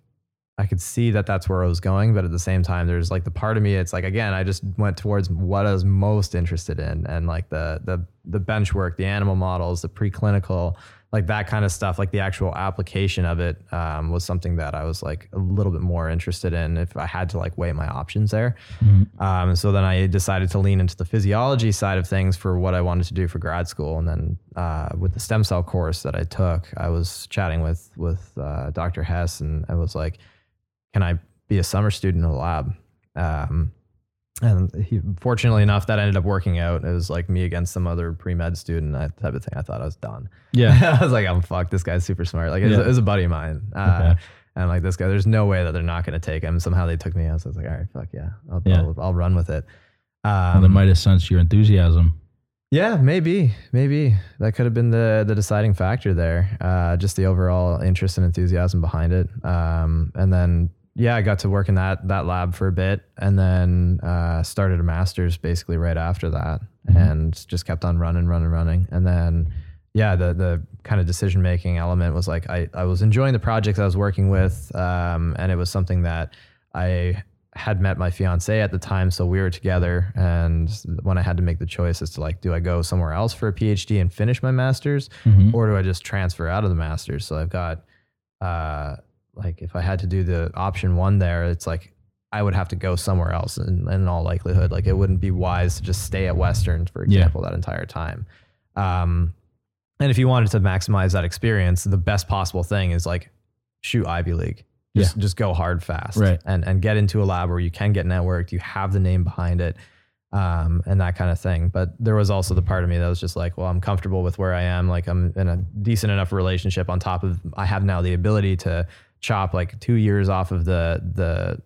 I could see that that's where I was going, but at the same time, there's like the part of me. It's like again, I just went towards what I was most interested in, and like the the the bench work, the animal models, the preclinical, like that kind of stuff. Like the actual application of it um, was something that I was like a little bit more interested in. If I had to like weigh my options there, um, so then I decided to lean into the physiology side of things for what I wanted to do for grad school, and then uh, with the stem cell course that I took, I was chatting with with uh, Dr. Hess, and I was like can I be a summer student in the lab? Um, and he, fortunately enough, that ended up working out. It was like me against some other pre med student, that type of thing. I thought I was done. Yeah. I was like, I'm fucked. This guy's super smart. Like, it, was, Yeah. it was a buddy of mine. Uh, Okay. And I'm like, this guy, there's no way that they're not going to take him. Somehow they took me out. So I was like, all right, fuck yeah. I'll, Yeah. I'll, I'll run with it. Um, Well, they might have sensed your enthusiasm. yeah, maybe, maybe that could have been the the deciding factor there. Uh, just the overall interest and enthusiasm behind it. Um, and then yeah, I got to work in that that lab for a bit, and then uh, started a master's basically right after that, and just kept on running, running, running. And then yeah, the the kind of decision making element was like I I was enjoying the projects I was working with, um, and it was something that I had met my fiance at the time, so we were together. And when I had to make the choice as to like, do I go somewhere else for a PhD and finish my master's, Mhm. or do I just transfer out of the master's? So I've got, uh, like, if I had to do the option one there, it's like I would have to go somewhere else in, in all likelihood. Like, it wouldn't be wise to just stay at Western, for Yeah. example, that entire time. Um, and if you wanted to maximize that experience, the best possible thing is like shoot Ivy League. Just just go hard fast. Right. And and get into a lab where you can get networked, you have the name behind it, um, and that kind of thing. But there was also the part of me that was just like, well, I'm comfortable with where I am. Like I'm in a decent enough relationship on top of I have now the ability to chop like two years off of the the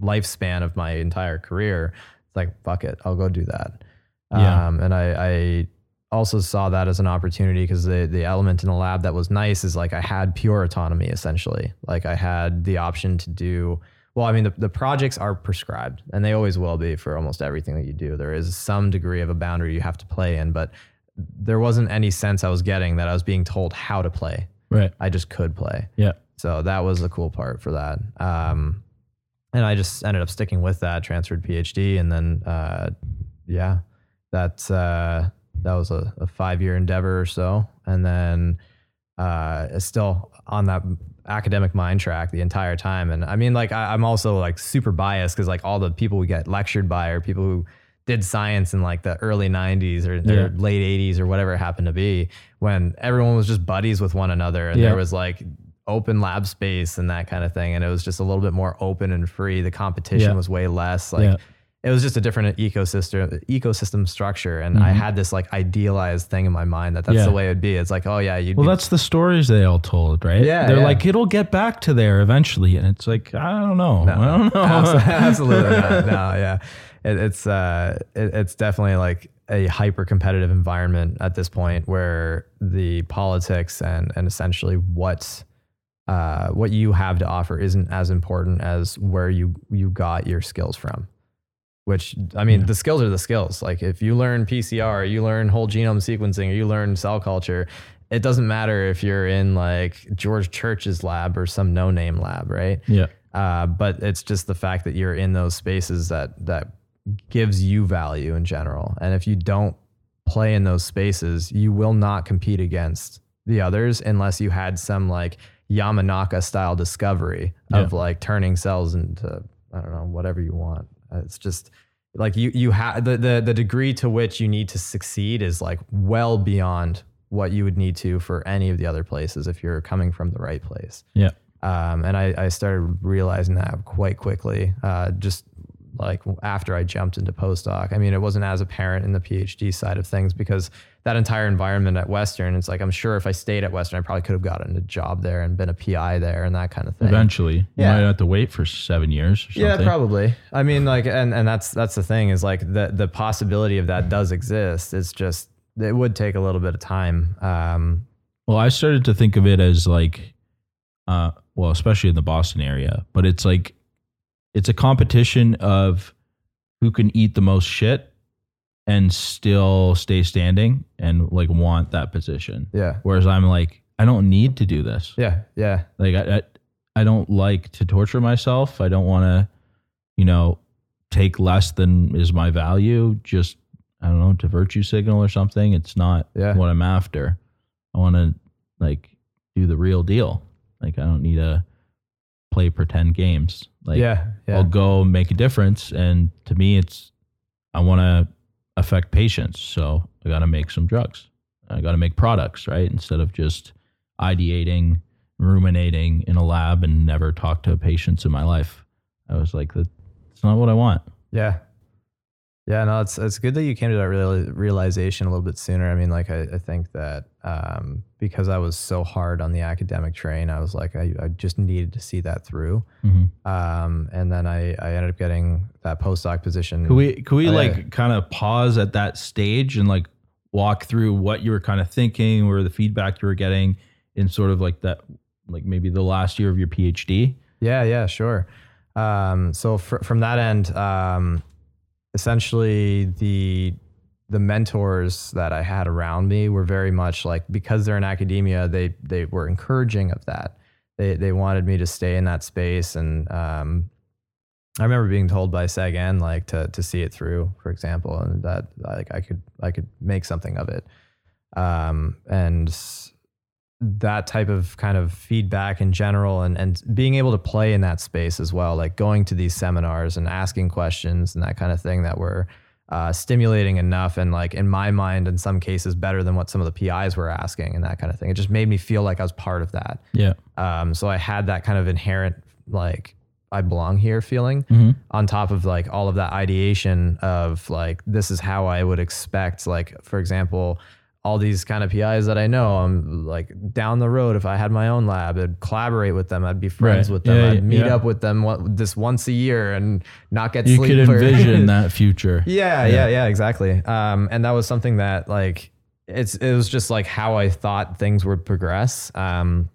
lifespan of my entire career. It's like, fuck it, I'll go do that. Yeah. Um, and I, I also saw that as an opportunity because the the element in the lab that was nice is like I had pure autonomy essentially. Like I had the option to do well, I mean the, the projects are prescribed and they always will be for almost everything that you do. There is some degree of a boundary you have to play in, but there wasn't any sense I was getting that I was being told how to play. Right. I just could play. Yeah. So that was the cool part for that. Um, and I just ended up sticking with that, transferred PhD, and then uh, yeah, that uh, that was a, a five year endeavor or so, and then uh, still on that academic mind track the entire time. And I mean, like I, I'm also like super biased because like all the people we get lectured by are people who did science in like the early 90s or, Yeah. late 80s or whatever it happened to be when everyone was just buddies with one another and Yeah. there was like open lab space and that kind of thing and it was just a little bit more open and free the competition Yeah. was way less like Yeah. it was just a different ecosystem ecosystem structure and i had this like idealized thing in my mind that that's Mm-hmm. Yeah. the way it'd be it's like oh yeah you'd Well, that's the stories they all told, right? Yeah, They're like, it'll get back to there eventually. And it's like, I don't know. I don't know. Abso- Absolutely not. No, yeah. It, it's uh, it, it's definitely like a hyper competitive environment at this point where the politics and and essentially what uh, what you have to offer isn't as important as where you you got your skills from. Which I mean, Yeah. the skills are the skills. Like if you learn PCR, you learn whole genome sequencing, or you learn cell culture. It doesn't matter if you're in like George Church's lab or some no name lab, right? yeah. uh, but it's just the fact that you're in those spaces that that gives you value in general. And if you don't play in those spaces, you will not compete against the others unless you had some like Yamanaka style discovery of Yeah. like turning cells into I don't know whatever you want. Uh, It's just like you you have the, the the degree to which you need to succeed is like well beyond what you would need to for any of the other places if you're coming from the right place. Yeah. Um, and I, I started realizing that quite quickly, uh, just like after I jumped into postdoc. I mean, it wasn't as apparent in the PhD side of things because that entire environment at Western, it's like I'm sure if I stayed at Western, I probably could have gotten a job there and been a PI there and that kind of thing. Eventually. yeah. You might have to wait for seven years or Yeah, probably. I mean, like, and and that's that's the thing is like the the possibility of that does exist. It's just it would take a little bit of time. Um, Well, I started to think of it as like, uh, well, especially in the Boston area, but it's like, it's a competition of who can eat the most shit and still stay standing and like want that position. yeah, Whereas I'm like, I don't need to do this. yeah, yeah, Like, I, I, I don't like to torture myself. I don't want to, you know, take less than is my value. Just I don't know to virtue signal or something. It's not Yeah. what I'm after. I want to like do the real deal. Like I don't need to play pretend games. Like yeah, yeah, I'll go make a difference. And to me, it's I want to affect patients. So I got to make some drugs. I got to make products, right? Instead of just ideating, ruminating in a lab and never talk to patients in my life. I was like, that's not what I want. yeah, yeah. No, it's it's good that you came to that real, realization a little bit sooner. I mean, like I, I think that um, because I was so hard on the academic train, I was like, I, I just needed to see that through. Um, and then I I ended up getting that postdoc position. Could we could we like kind of pause at that stage and like walk through what you were kind of thinking or the feedback you were getting in sort of like that like maybe the last year of your PhD? Yeah, yeah, sure. Um, so fr- from that end, um, essentially the the mentors that I had around me were very much like because they're in academia, they they were encouraging of that. They they wanted me to stay in that space, and um, I remember being told by Sagan like to to see it through, for example, and that like I could I could make something of it. Um, and that type of kind of feedback in general and, and being able to play in that space as well, like going to these seminars and asking questions and that kind of thing that were uh, stimulating enough and like in my mind in some cases better than what some of the PIs were asking and that kind of thing. It just made me feel like I was part of that. Yeah. Um, so I had that kind of inherent like I belong here feeling Mm-hmm. on top of like all of that ideation of like this is how I would expect like for example all these kind of PIs that I know I'm like down the road if I had my own lab I'd collaborate with them I'd be friends Right. with them Yeah, I'd meet yeah. up with them one, this once a year and not get You sleep could for- envision that future. yeah, yeah, yeah, exactly. Um, and that was something that like it's it was just like how I thought things would progress. Um,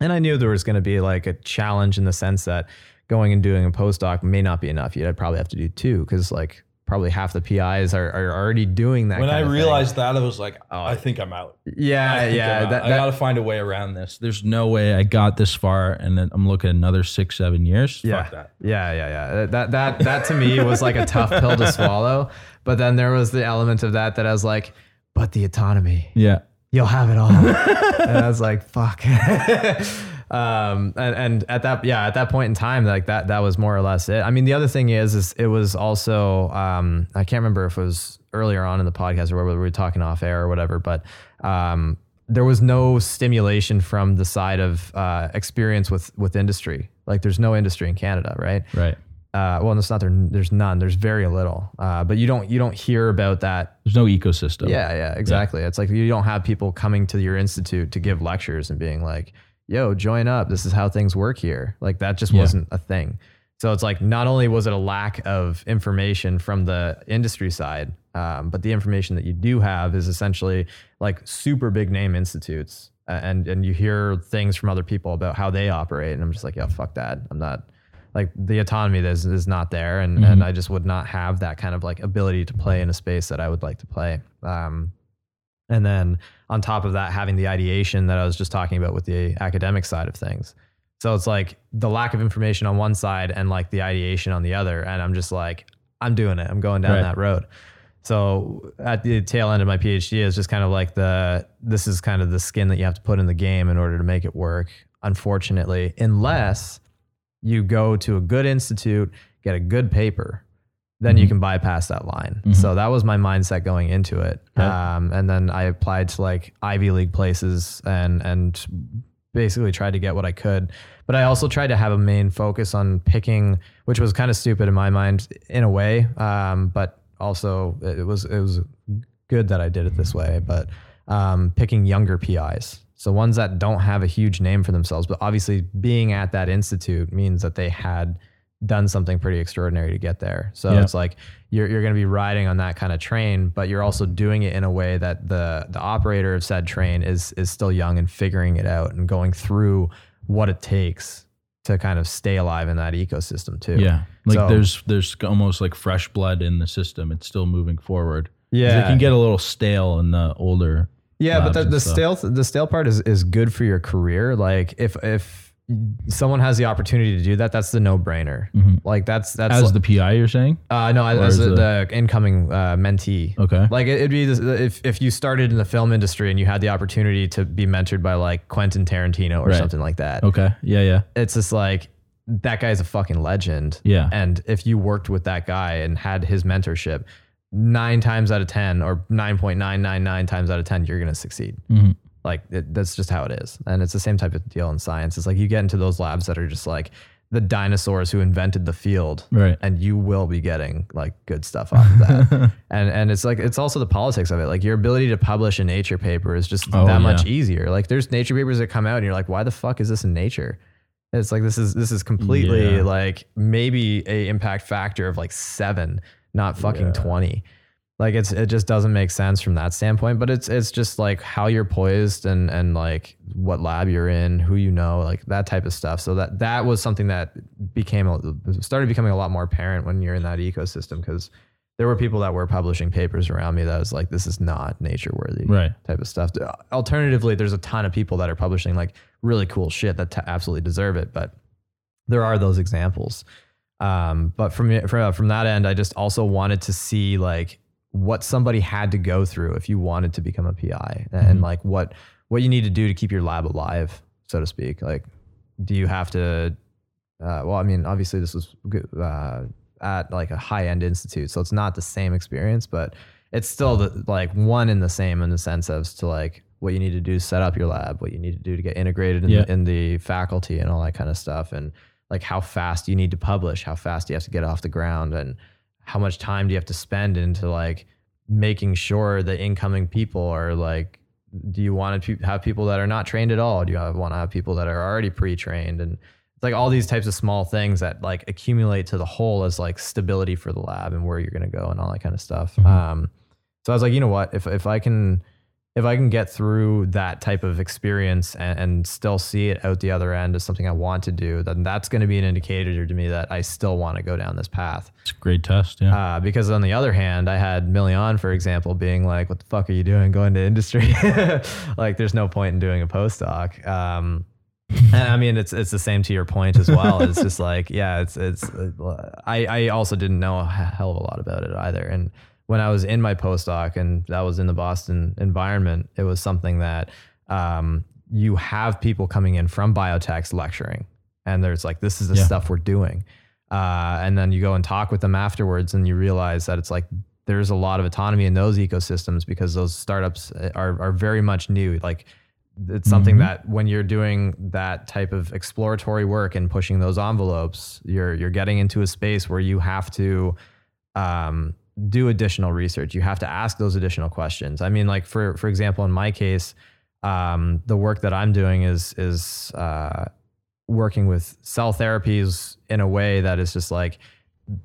and I knew there was going to be like a challenge in the sense that going and doing a postdoc may not be enough. You'd probably have to do two because like probably half the PIs are, are already doing that. When I of thing. realized that, I was like, oh, I think I'm out. yeah, I yeah, out. that, I got to find a way around this. There's no way I got this far, and then I'm looking at another six, seven years. yeah, Fuck that. yeah, yeah, yeah. That that that to me was like a tough pill to swallow. But then there was the element of that that I was like, but the autonomy. Yeah. you'll have it all. and I was like, fuck. um, and, and at that, yeah, at that point in time, like that, that was more or less it. I mean, the other thing is, is it was also, um, I can't remember if it was earlier on in the podcast or whether we were talking off air or whatever, but, um, there was no stimulation from the side of, uh, experience with, with industry. Like there's no industry in Canada, right? Right. Uh, well, it's not there. There's none. There's very little. Uh, but you don't you don't hear about that There's no ecosystem. yeah, yeah, exactly. It's like you don't have people coming to your institute to give lectures and being like, "Yo, join up. This is how things work here." Like that just Yeah. wasn't a thing. So it's like not only was it a lack of information from the industry side, um, but the information that you do have is essentially like super big name institutes, uh, and and you hear things from other people about how they operate, and I'm just like, "Yeah, fuck that. I'm not." Like the autonomy that is, is not there, and, and I just would not have that kind of like ability to play in a space that I would like to play. Um, and then on top of that, having the ideation that I was just talking about with the academic side of things. So it's like the lack of information on one side and like the ideation on the other. And I'm just like, I'm doing it. I'm going down Right. that road. So at the tail end of my PhD is just kind of like the this is kind of the skin that you have to put in the game in order to make it work. Unfortunately, unless you go to a good institute, get a good paper, then you can bypass that line. So that was my mindset going into it. Um, and then I applied to like Ivy League places and and basically tried to get what I could. But I also tried to have a main focus on picking, which was kind of stupid in my mind in a way. Um, but also it was it was good that I did it this way. But um, picking younger PIs. So ones that don't have a huge name for themselves, but obviously being at that institute means that they had done something pretty extraordinary to get there. So Yeah. it's like you're you're going to be riding on that kind of train, but you're also doing it in a way that the the operator of said train is is still young and figuring it out and going through what it takes to kind of stay alive in that ecosystem too. Yeah. Like So- there's there's almost like fresh blood in the system. It's still moving forward. Yeah. It can get a little stale in the older. Yeah, but the, the stale the stale part is is good for your career. Like if if someone has the opportunity to do that, that's the no brainer. Like that's that's As the PI, you're saying? uh, no, as, is the, the incoming uh, mentee. Okay. Like it- it'd be this, if if you started in the film industry and you had the opportunity to be mentored by like Quentin Tarantino or Right. something like that. Okay. Yeah. Yeah. It's just like that guy's a fucking legend. Yeah. And if you worked with that guy and had his mentorship, nine times out of ten or nine point nine nine nine times out of ten, you're gonna succeed. Mhm. Like it, that's just how it is, and it's the same type of deal in science. It's like you get into those labs that are just like the dinosaurs who invented the field, Right. and you will be getting like good stuff off of that. and and it's like it's also the politics of it. Like your ability to publish a Nature paper is just Oh, that much easier. Like there's Nature papers that come out, and you're like, why the fuck is this in Nature? It's like this is this is completely Yeah. like maybe a impact factor of like seven, not fucking Yeah. twenty. Like it's it just doesn't make sense from that standpoint. But it's it's just like how you're poised and and like what lab you're in, who you know, like that type of stuff. So that that was something that became a, started becoming a lot more apparent when you're in that ecosystem because there were people that were publishing papers around me that was like this is not nature worthy Right. type of stuff. Alternatively, there's a ton of people that are publishing like really cool shit that t- absolutely deserve it, but there are those examples. Um, but from from from that end, I just also wanted to see like what somebody had to go through if you wanted to become a PI, and Mhm. like what what you need to do to keep your lab alive, so to speak. Like, do you have to? Uh, well, I mean, obviously, this was good, uh, at like a high end institute, so it's not the same experience, but it's still the, like one in the same in the sense of to like what you need to do to set up your lab, what you need to do to get integrated in, Yeah. the, in the faculty and all that kind of stuff, and like how fast you need to publish, how fast you have to get off the ground, and how much time do you have to spend into like making sure the incoming people are like do you want to have people that are not trained at all? Do you want to have people that are already pre-trained? And it's like all these types of small things that like accumulate to the whole as like stability for the lab and where you're going to go and all that kind of stuff. Mhm. um so i was like you know what? If if i can if I can get through that type of experience and, and still see it out the other end as something I want to do, then that's going to be an indicator to me that I still want to go down this path. It's a great test. Yeah. Uh, because on the other hand, I had Million, for example, being like, "What the fuck are you doing? Going to industry? like, there's no point in doing a postdoc." Um, and I mean, it's it's the same to your point as well. It's just like, yeah, it's it's. uh, I I also didn't know a hell of a lot about it either, and when I was in my postdoc and that was in the Boston environment, it was something that um, you have people coming in from biotechs lecturing, and there's like, this is the Yeah. stuff we're doing. Uh, and then you go and talk with them afterwards, and you realize that it's like there's a lot of autonomy in those ecosystems because those startups uh, are are very much new. Like it's something Mhm. that when you're doing that type of exploratory work and pushing those envelopes, you're you're getting into a space where you have to um, do additional research. You have to ask those additional questions. I mean, like for for example, in my case, um, the work that I'm doing is is uh, working with cell therapies in a way that is just like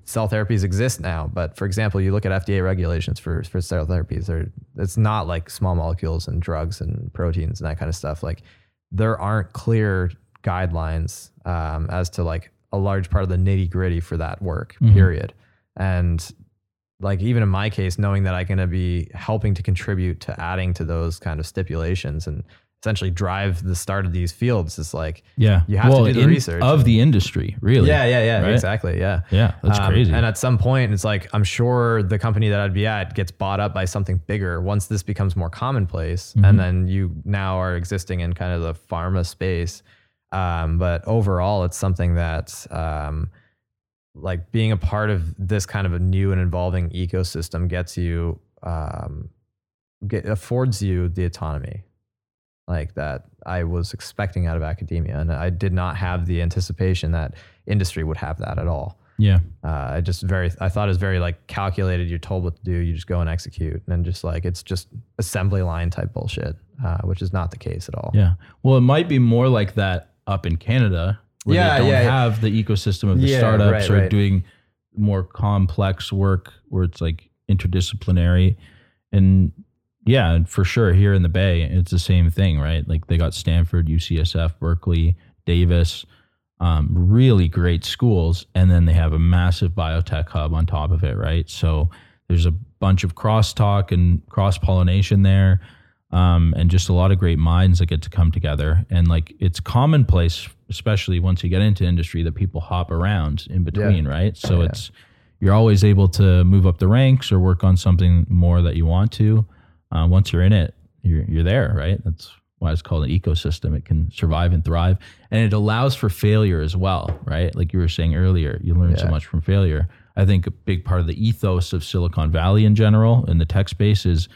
cell therapies exist now. But for example, you look at FDA regulations for for cell therapies, they're, it's not like small molecules and drugs and proteins and that kind of stuff. Like there aren't clear guidelines um, as to like a large part of the nitty gritty for that work. Mhm. Period. And like even in my case, knowing that I'm going to be helping to contribute to adding to those kind of stipulations and essentially drive the start of these fields is like yeah. you have to do the in- research. of the industry, really. yeah, yeah, yeah, Right? exactly, yeah. Yeah. That's Um, crazy. And at some point, it's like I'm sure the company that I'd be at gets bought up by something bigger once this becomes more commonplace, Mhm. and then you now are existing in kind of the pharma space. Um, but overall, it's something that um, like being a part of this kind of a new and evolving ecosystem gets you um, get, affords you the autonomy like that I was expecting out of academia, and I did not have the anticipation that industry would have that at all. yeah. Uh, I just very, I thought it was very like calculated. You're told what to do, you just go and execute, and just like it's just assembly line type bullshit, uh, which is not the case at all. Yeah. Well, it might be more like that up in Canada where Yeah, they don't yeah, yeah. have the ecosystem of the Yeah, startups right, or right. doing more complex work where it's like interdisciplinary. And yeah, for sure here in the Bay, it's the same thing, right? Like they got Stanford, UCSF, Berkeley, Davis, um, really great schools. And then they have a massive biotech hub on top of it, right? So there's a bunch of crosstalk and cross pollination there. Um, and just a lot of great minds that get to come together. And like it's commonplace, especially once you get into industry, that people hop around in between, right? So Yeah. it's you're always able to move up the ranks or work on something more that you want to. Uh, once you're in it, you're you're there, right? That's why it's called an ecosystem. It can survive and thrive, and it allows for failure as well, right? Like you were saying earlier, you learn so much from failure. I think a big part of the ethos of Silicon Valley in general in the tech space is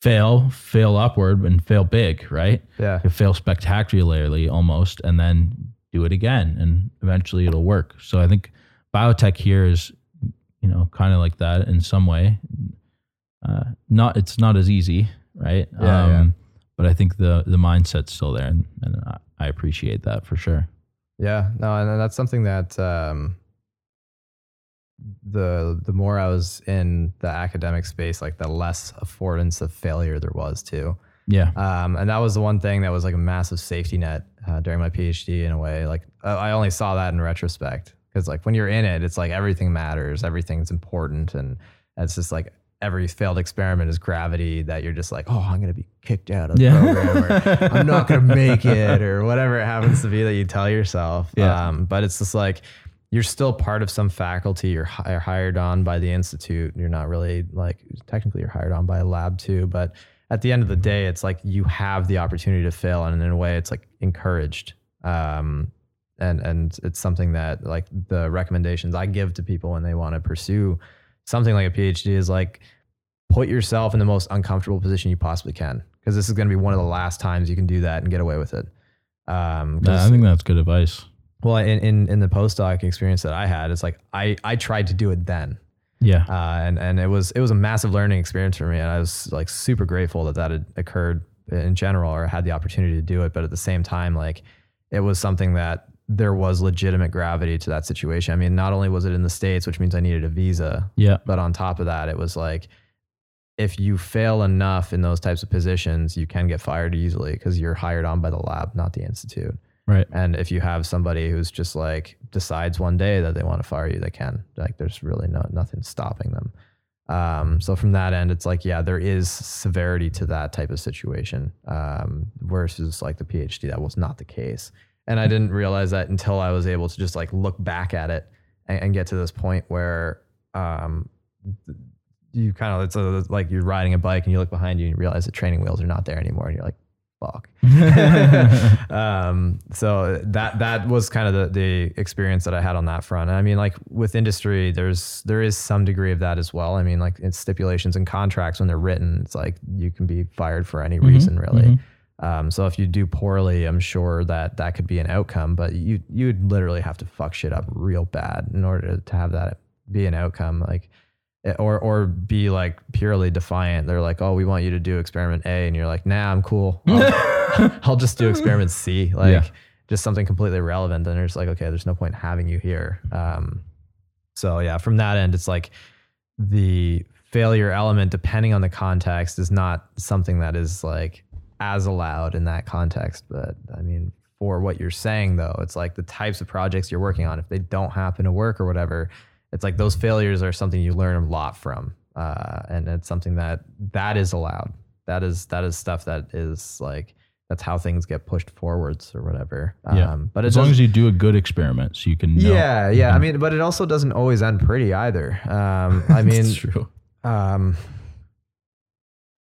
fail, fail upward, and fail big, right? Yeah. You fail spectacularly almost, and then do it again, and eventually it'll work. So I think biotech here is, you know, kind of like that in some way. Uh, not it's not as easy, right? Um, Yeah, yeah. But I think the the mindset's still there, and, and I, I appreciate that for sure. Yeah, no, and that's something that um, the the more I was in the academic space, like the less affordance of failure there was too. Yeah, Um, and that was the one thing that was like a massive safety net uh, during my PhD in a way. Like I only saw that in retrospect because like when you're in it, it's like everything matters, everything's important, and it's just like every failed experiment is gravity that you're just like, oh, I'm gonna be kicked out of the Yeah. program, or I'm not gonna make it, or whatever it happens to be that you tell yourself. Yeah. Um, but it's just like you're still part of some faculty. You're, hi- hired on by the institute. You're not really like technically you're hired on by a lab too, but at the end of the day, it's like you have the opportunity to fail, and in a way, it's like encouraged. Um, and and it's something that like the recommendations I give to people when they want to pursue something like a PhD is like put yourself in the most uncomfortable position you possibly can because this is going to be one of the last times you can do that and get away with it. Um, I think that's good advice. Well, in, in in the postdoc experience that I had, it's like I I tried to do it then, Yeah, uh, and and it was it was a massive learning experience for me, and I was like super grateful that that had occurred in general, or had the opportunity to do it. But at the same time, like it was something that there was legitimate gravity to that situation. I mean, not only was it in the states, which means I needed a visa, yeah, but on top of that, it was like if you fail enough in those types of positions, you can get fired easily because you're hired on by the lab, not the institute. Right. And if you have somebody who's just like decides one day that they want to fire you, they can. Like there's really no nothing stopping them. Um, so from that end, it's like yeah, there is severity to that type of situation. Um, versus like the PhD, that was not the case. And I didn't realize that until I was able to just like look back at it and, and get to this point where um, you kind of it's a, like you're riding a bike and you look behind you and you realize the training wheels are not there anymore, and you're like, fuck. um, so that that was kind of the, the experience that I had on that front. And I mean, like with industry, there's there is some degree of that as well. I mean, like it's stipulations and contracts when they're written, it's like you can be fired for any reason, really. mhm. Um, so if you do poorly, I'm sure that that could be an outcome, but you you'd literally have to fuck shit up real bad in order to have that be an outcome. Like or or be like purely defiant. They're like, oh, we want you to do experiment A, and you're like, nah, I'm cool. I'll, I'll just do experiment C. Like Yeah. just something completely irrelevant. Then it's like, okay, there's no point in having you here. Um, so yeah, from that end, it's like the failure element, depending on the context, is not something that is like as allowed in that context. But I mean, for what you're saying though, it's like the types of projects you're working on, if they don't happen to work or whatever, it's like those failures are something you learn a lot from. Uh, and it's something that that is allowed. That is that is stuff that is like that's how things get pushed forwards or whatever. Yeah. Um, but as long as you do a good experiment, so you can. Know. yeah, yeah. I mean, but it also doesn't always end pretty either. Um, I mean, That's true. um,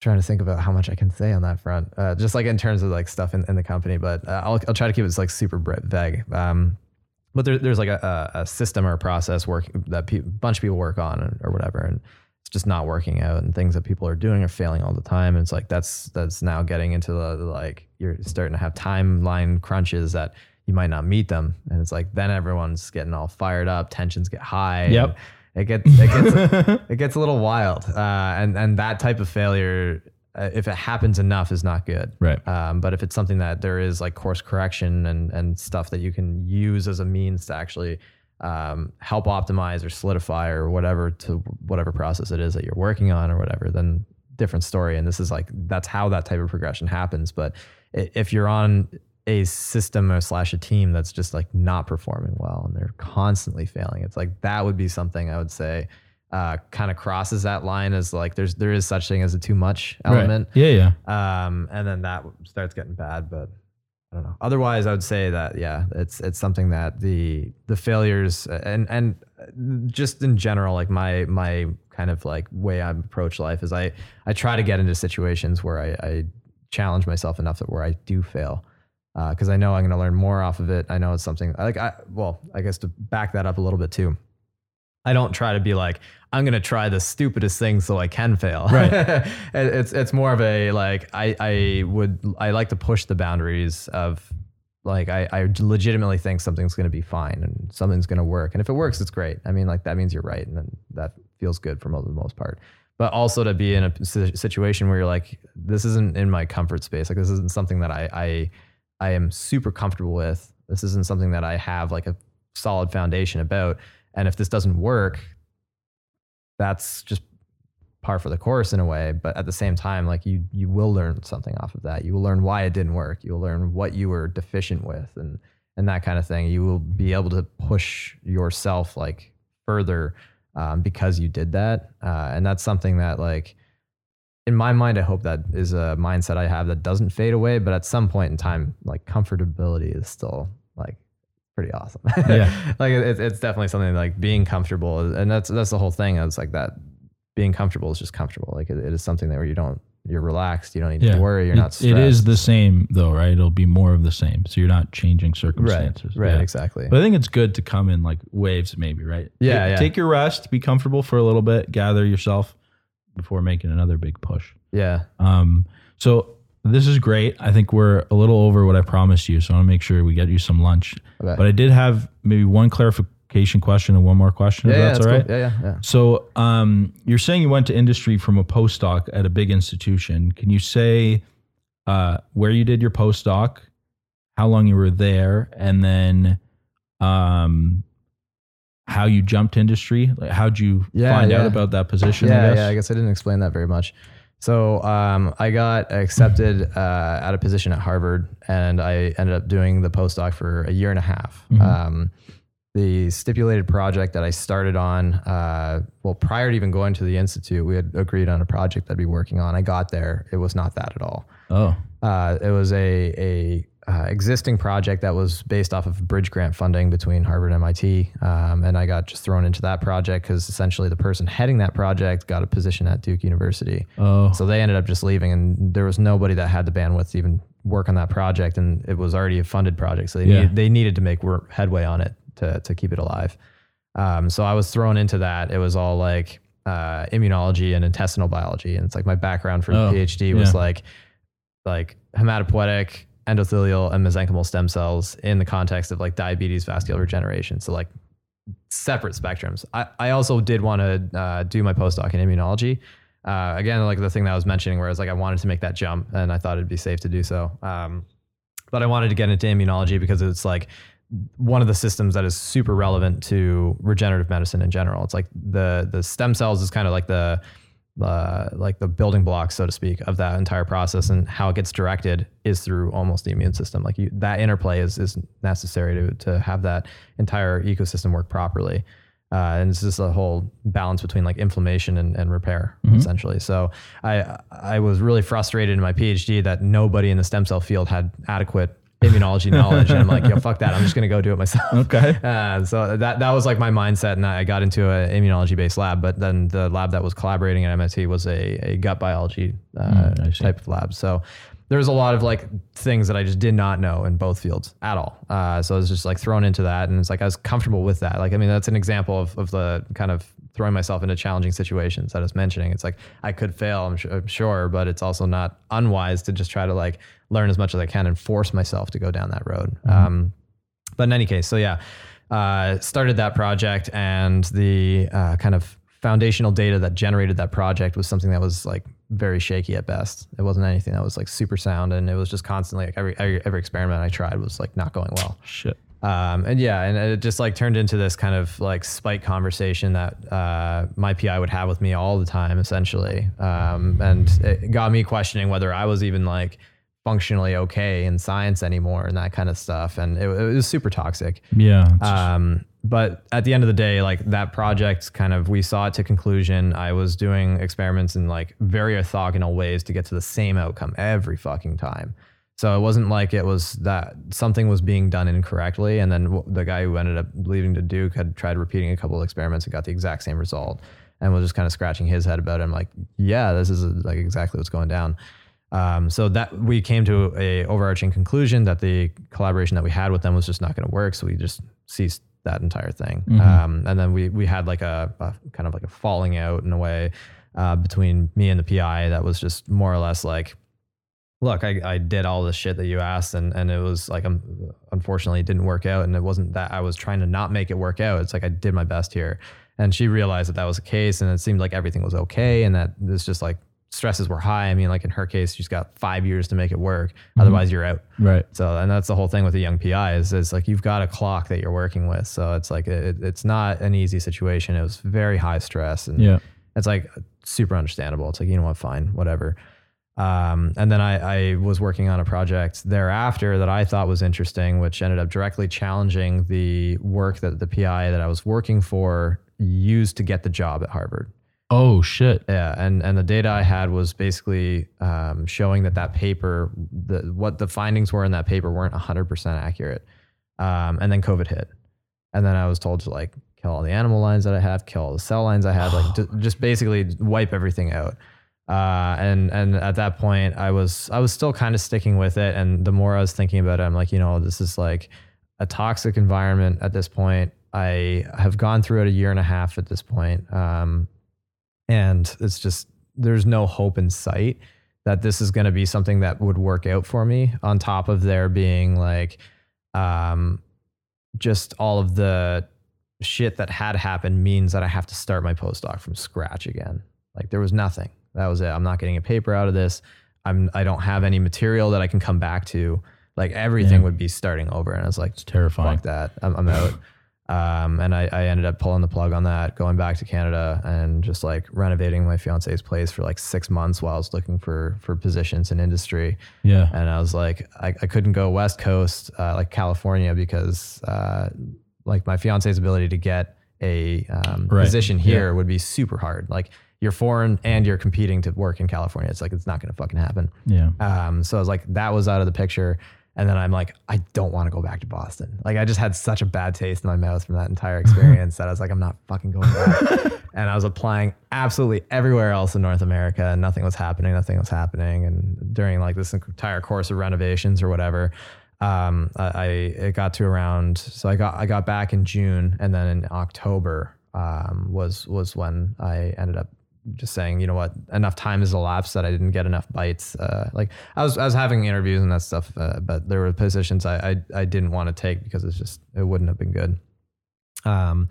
trying to think about how much I can say on that front, uh, just like in terms of like stuff in, in the company, but uh, I'll, I'll try to keep it like super vague. Um, but there, there's like a, a system or a process working that a bunch of people work on or, or whatever. And it's just not working out and things that people are doing are failing all the time. And it's like, that's, that's now getting into the, the like, you're starting to have timeline crunches that you might not meet them. And it's like, then everyone's getting all fired up, tensions get high. Yep. It gets, it gets, it gets a little wild. Uh, and, and that type of failure, uh, if it happens enough is not good. Right. Um, but if it's something that there is like course correction and, and stuff that you can use as a means to actually um, help optimize or solidify or whatever to whatever process it is that you're working on or whatever, then different story. And this is like, that's how that type of progression happens. But if you're on a system or slash a team that's just like not performing well and they're constantly failing, it's like that would be something I would say uh, kind of crosses that line as like there's there is such thing as a too much element. Right. Yeah, yeah. Um, and then that starts getting bad, but I don't know. Otherwise, I would say that yeah, it's it's something that the the failures and and just in general, like my my kind of like way I approach life is I I try to get into situations where I, I challenge myself enough that where I do fail because uh, I know I'm going to learn more off of it. I know it's something like I well, I guess to back that up a little bit too. I don't try to be like I'm gonna try the stupidest thing so I can fail. Right. it's it's more of a like I I would I like to push the boundaries of like I, I legitimately think something's gonna be fine and something's gonna work. And if it works, it's great. I mean, like that means you're right, and then that feels good for the most part. But also to be in a situation where you're like, this isn't in my comfort space. Like this isn't something that I I I am super comfortable with. This isn't something that I have like a solid foundation about and if this doesn't work, that's just par for the course in a way. But at the same time, like you you will learn something off of that. You will learn why it didn't work. You will learn what you were deficient with and and that kind of thing. You will be able to push yourself like further um, because you did that. Uh, and that's something that like in my mind, I hope that is a mindset I have that doesn't fade away. But at some point in time, like comfortability is still like pretty awesome. Yeah. like it's, it's definitely something like being comfortable. And that's, that's the whole thing. It's like that being comfortable is just comfortable. Like it, it is something that where you don't, you're relaxed. You don't need Yeah. to worry. You're not stressed. It is the same though, right? It'll be more of the same. So you're not changing circumstances. right. Right. Yeah. Exactly. But I think it's good to come in like waves, maybe, right? Yeah, Take, yeah. take your rest, be comfortable for a little bit, gather yourself before making another big push. yeah. Um, so this is great. I think we're a little over what I promised you, so I want to make sure we get you some lunch. Okay. But I did have maybe one clarification question and one more question. yeah. if yeah, that's all right. cool. Yeah. Yeah. Yeah. So, um, you're saying you went to industry from a postdoc at a big institution. Can you say uh, where you did your postdoc, how long you were there, and then um, how you jumped industry? Like, how'd you Yeah, find out about that position? I Yeah, guess? yeah. I guess I didn't explain that very much. So um, I got accepted uh, at a position at Harvard, and I ended up doing the postdoc for a year and a half. Mhm. Um, the stipulated project that I started on, uh, well, prior to even going to the institute, we had agreed on a project I'd be working on. I got there, it was not that at all. Oh, Uh, it was a a uh, existing project that was based off of bridge grant funding between Harvard and MIT, um, and I got just thrown into that project because essentially the person heading that project got a position at Duke University. oh, So they ended up just leaving, and there was nobody that had the bandwidth to even work on that project, and it was already a funded project, so they Yeah. needed, they needed to make work, headway on it to to keep it alive. Um, so I was thrown into that. It was all like uh, immunology and intestinal biology, and it's like my background for Oh, the PhD was yeah. like like hematopoietic, endothelial, and mesenchymal stem cells in the context of like diabetes, vascular regeneration. So like separate spectrums. I, I also did want to uh, do my postdoc in immunology. Uh, again, like the thing that I was mentioning, where I was like, I wanted to make that jump, and I thought it'd be safe to do so. Um, but I wanted to get into immunology because it's like one of the systems that is super relevant to regenerative medicine in general. It's like the the stem cells is kind of like the uh, like the building blocks, so to speak, of that entire process, and how it gets directed is through almost the immune system. Like you, that interplay is is necessary to to have that entire ecosystem work properly. Uh, and it's just a whole balance between like inflammation and, and repair essentially. So I I was really frustrated in my PhD that nobody in the stem cell field had adequate immunology knowledge. And I'm like, yo, fuck that. I'm just gonna go do it myself. okay. Uh, so that that was like my mindset, and I got into an immunology based lab. But then the lab that was collaborating at MIT was a, a gut biology uh, Mm, type of lab. So there was a lot of like things that I just did not know in both fields at all. Uh, so I was just like thrown into that, and it's like I was comfortable with that. Like I mean, that's an example of of the kind of throwing myself into challenging situations that I was mentioning. It's like I could fail, I'm, su- I'm sure, but it's also not unwise to just try to like learn as much as I can and force myself to go down that road. Um, but in any case, so yeah, uh, started that project, and the uh, kind of foundational data that generated that project was something that was like very shaky at best. It wasn't anything that was like super sound, and it was just constantly like every every, every experiment I tried was like not going well. Shit. Um, and yeah, and it just like turned into this kind of like spite conversation that uh, my PI would have with me all the time, essentially. Um, and it got me questioning whether I was even like functionally okay in science anymore and that kind of stuff. And it, it was super toxic. Yeah. Um, but at the end of the day, like that project kind of, we saw it to conclusion. I was doing experiments in like very orthogonal ways to get to the same outcome every fucking time. So it wasn't like it was that something was being done incorrectly. And then the guy who ended up leaving to Duke had tried repeating a couple of experiments and got the exact same result and was just kind of scratching his head about it. I'm like, yeah, this is like exactly what's going down. Um, so that we came to a overarching conclusion that the collaboration that we had with them was just not going to work. So we just ceased that entire thing. Um, and then we we had like a, a kind of like a falling out in a way uh, between me and the PI that was just more or less like, look, I, I did all the shit that you asked, and and it was like, um, unfortunately, it didn't work out, and it wasn't that I was trying to not make it work out. It's like I did my best here, and she realized that that was the case, and it seemed like everything was okay, and that it's just like stresses were high. I mean, like in her case, she's got five years to make it work, otherwise you're out. right. So, and that's the whole thing with a young PI is, is like you've got a clock that you're working with. So it's like it, it's not an easy situation. It was very high stress, and Yeah. it's like super understandable. It's like you know what, fine, whatever. Um, and then I, I was working on a project thereafter that I thought was interesting, which ended up directly challenging the work that the PI that I was working for used to get the job at Harvard. Oh shit. Yeah, and and the data I had was basically um, showing that that paper, the what the findings were in that paper weren't 100% accurate. Um, and then COVID hit, and then I was told to like kill all the animal lines that I have, kill all the cell lines I had, like ju- just basically wipe everything out. Uh, and and at that point, I was I was still kind of sticking with it, and the more I was thinking about it, I'm like, you know, this is like a toxic environment at this point. I have gone through it a year and a half at this point. Um, and it's just there's no hope in sight that this is going to be something that would work out for me on top of there being like um just all of the shit that had happened means that I have to start my postdoc from scratch again. Like there was nothing. That was it. I'm not getting a paper out of this. I'm I don't have any material that I can come back to. Like everything Yeah. would be starting over. And I was like, It's terrifying. fuck that. I'm, I'm out. Um, and I, I ended up pulling the plug on that, going back to Canada and just like renovating my fiance's place for like six months while I was looking for for positions in industry. Yeah. And I was like, I, I couldn't go West Coast, uh, like California, because uh, like my fiance's ability to get a um, Right. position here would be super hard. Like you're foreign and you're competing to work in California. It's like it's not going to fucking happen. Yeah. Um, so I was like, that was out of the picture. And then I'm like, I don't want to go back to Boston. Like I just had such a bad taste in my mouth from that entire experience that I was like, I'm not fucking going back. and I was applying absolutely everywhere else in North America and nothing was happening. Nothing was happening. And during like this entire course of renovations or whatever, um, I, I it got to around, so I got, I got back in June and then in October, um, was, was when I ended up just saying, you know what, enough time has elapsed that I didn't get enough bites. Uh, like I was, I was having interviews and that stuff, uh, but there were positions I, I, I didn't want to take because it's just, it wouldn't have been good. Um,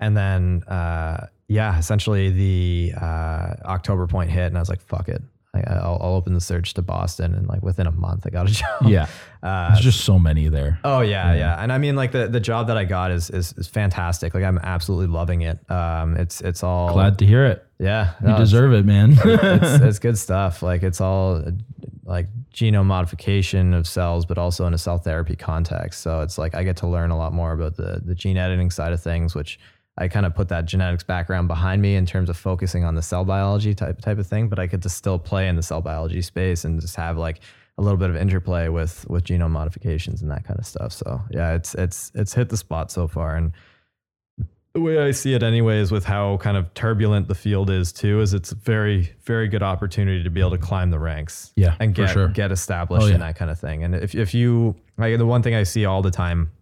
and then, uh, yeah, essentially the, uh, October point hit and I was like, fuck it. I, I'll, I'll open the search to Boston. And like within a month I got a job. Yeah. Uh, There's just so many there. Oh yeah, yeah, and I mean like the the job that I got is is, is fantastic. Like I'm absolutely loving it. Um, it's it's all Glad to hear it. yeah. You no, deserve it, man. it's, it's good stuff. Like it's all like genome modification of cells, but also in a cell therapy context. So it's like I get to learn a lot more about the the gene editing side of things, which I kind of put that genetics background behind me in terms of focusing on the cell biology type type of thing. But I get to still play in the cell biology space and just have like a little bit of interplay with with genome modifications and that kind of stuff. So yeah, it's it's it's hit the spot so far and the way I see it, anyways, with how kind of turbulent the field is too, is it's a very, very good opportunity to be able to climb the ranks. Yeah, and get sure. get established Oh, yeah. and that kind of thing. And if if you like, the one thing I see all the time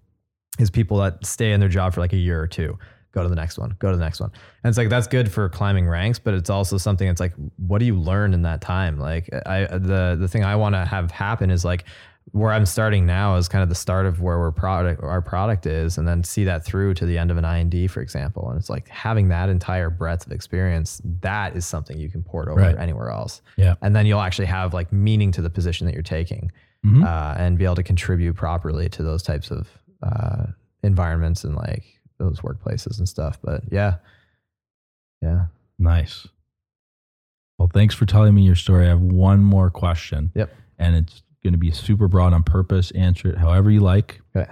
is people that stay in their job for like a year or two, go to the next one, go to the next one, and it's like that's good for climbing ranks, but it's also something. It's like, what do you learn in that time? Like, I the the thing I want to have happen is like where I'm starting now is kind of the start of where we're product our product is, and then see that through to the end of an IND, for example. And it's like having that entire breadth of experience. That is something you can port over Right. anywhere else, yeah. and then you'll actually have like meaning to the position that you're taking, Mhm. uh, and be able to contribute properly to those types of uh, environments and like those workplaces and stuff. But yeah, yeah, Nice. Well, thanks for telling me your story. I have one more question. Yep. And it's going to be super broad on purpose. Answer it however you like. Okay.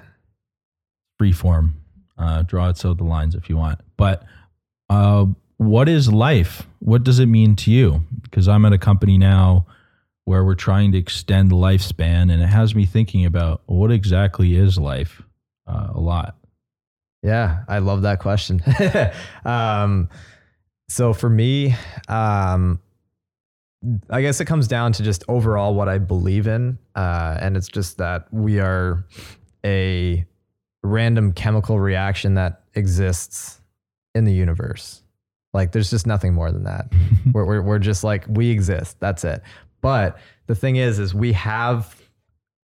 Free form. Uh, draw it so the lines if you want. But uh, what is life? What does it mean to you? Because I'm at a company now where we're trying to extend the lifespan, and it has me thinking about what exactly is life uh, a lot. Yeah, I love that question. um, so for me, um, I guess it comes down to just overall what I believe in. Uh, and it's just that we are a random chemical reaction that exists in the universe. Like there's just nothing more than that. we're, we're, we're just like, we exist. That's it. But the thing is, is we have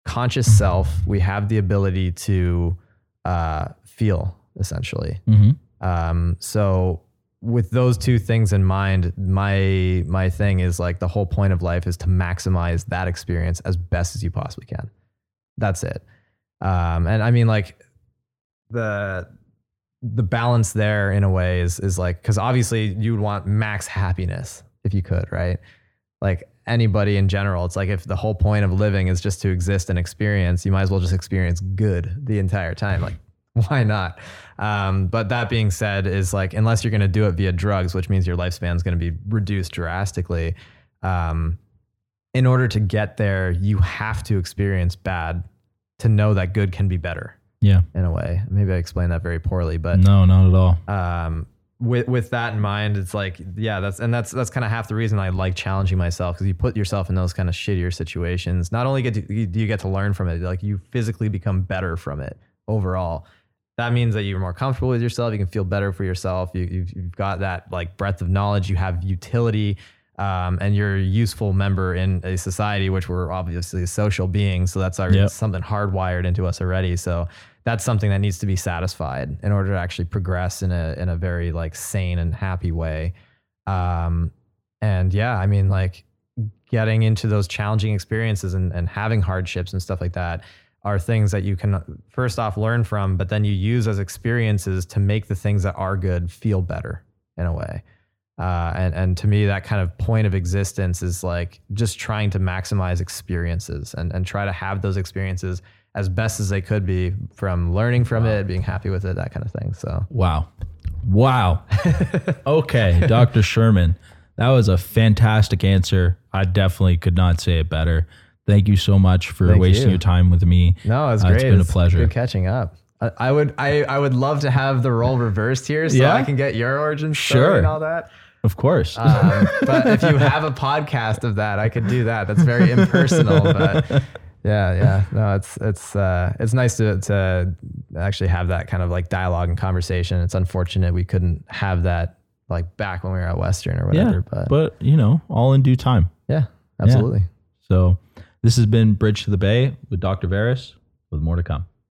conscious self. We have the ability to uh, feel essentially. Mm-hmm. Um, so with those two things in mind, my my thing is like the whole point of life is to maximize that experience as best as you possibly can. That's it. Um, and I mean like the the balance there in a way is is like because obviously you would want max happiness if you could, right? Like anybody in general, it's like if the whole point of living is just to exist and experience, you might as well just experience good the entire time. Like why not? Um, but that being said, is like unless you're going to do it via drugs, which means your lifespan is going to be reduced drastically. Um, in order to get there, you have to experience bad to know that good can be better. Yeah. In a way, maybe I explained that very poorly, but no, not at all. Um, with with that in mind, it's like yeah, that's and that's that's kind of half the reason I like challenging myself because you put yourself in those kind of shittier situations. Not only get to, do you get to learn from it, like you physically become better from it overall that means that you're more comfortable with yourself. You can feel better for yourself. You, you've, you've got that like breadth of knowledge. You have utility, um, and you're a useful member in a society, which we're obviously a social being. So that's yep. something hardwired into us already. So that's something that needs to be satisfied in order to actually progress in a in a very like sane and happy way. Um, and yeah, I mean like getting into those challenging experiences and, and having hardships and stuff like that are things that you can first off learn from, but then you use as experiences to make the things that are good feel better in a way. Uh, and and to me, that kind of point of existence is like just trying to maximize experiences and and try to have those experiences as best as they could be from learning from wow. it, being happy with it, that kind of thing. So wow, wow. okay, Dr. Sherman, that was a fantastic answer. I definitely could not say it better. Thank you so much for Thank wasting you. your time with me. No, it's uh, great. It's been it's a pleasure. Good catching up. I, I would I, I would love to have the role reversed here so yeah? I can get your origin story sure. and all that. Of course. Um, but if you have a podcast of that, I could do that. That's very impersonal, but yeah, yeah. No, it's it's uh, it's nice to to actually have that kind of like dialogue and conversation. It's unfortunate we couldn't have that like back when we were at Western or whatever. Yeah, but but you know, all in due time. Yeah, absolutely. Yeah. So this has been Bridge to the Bay with Dr. Veris, with more to come.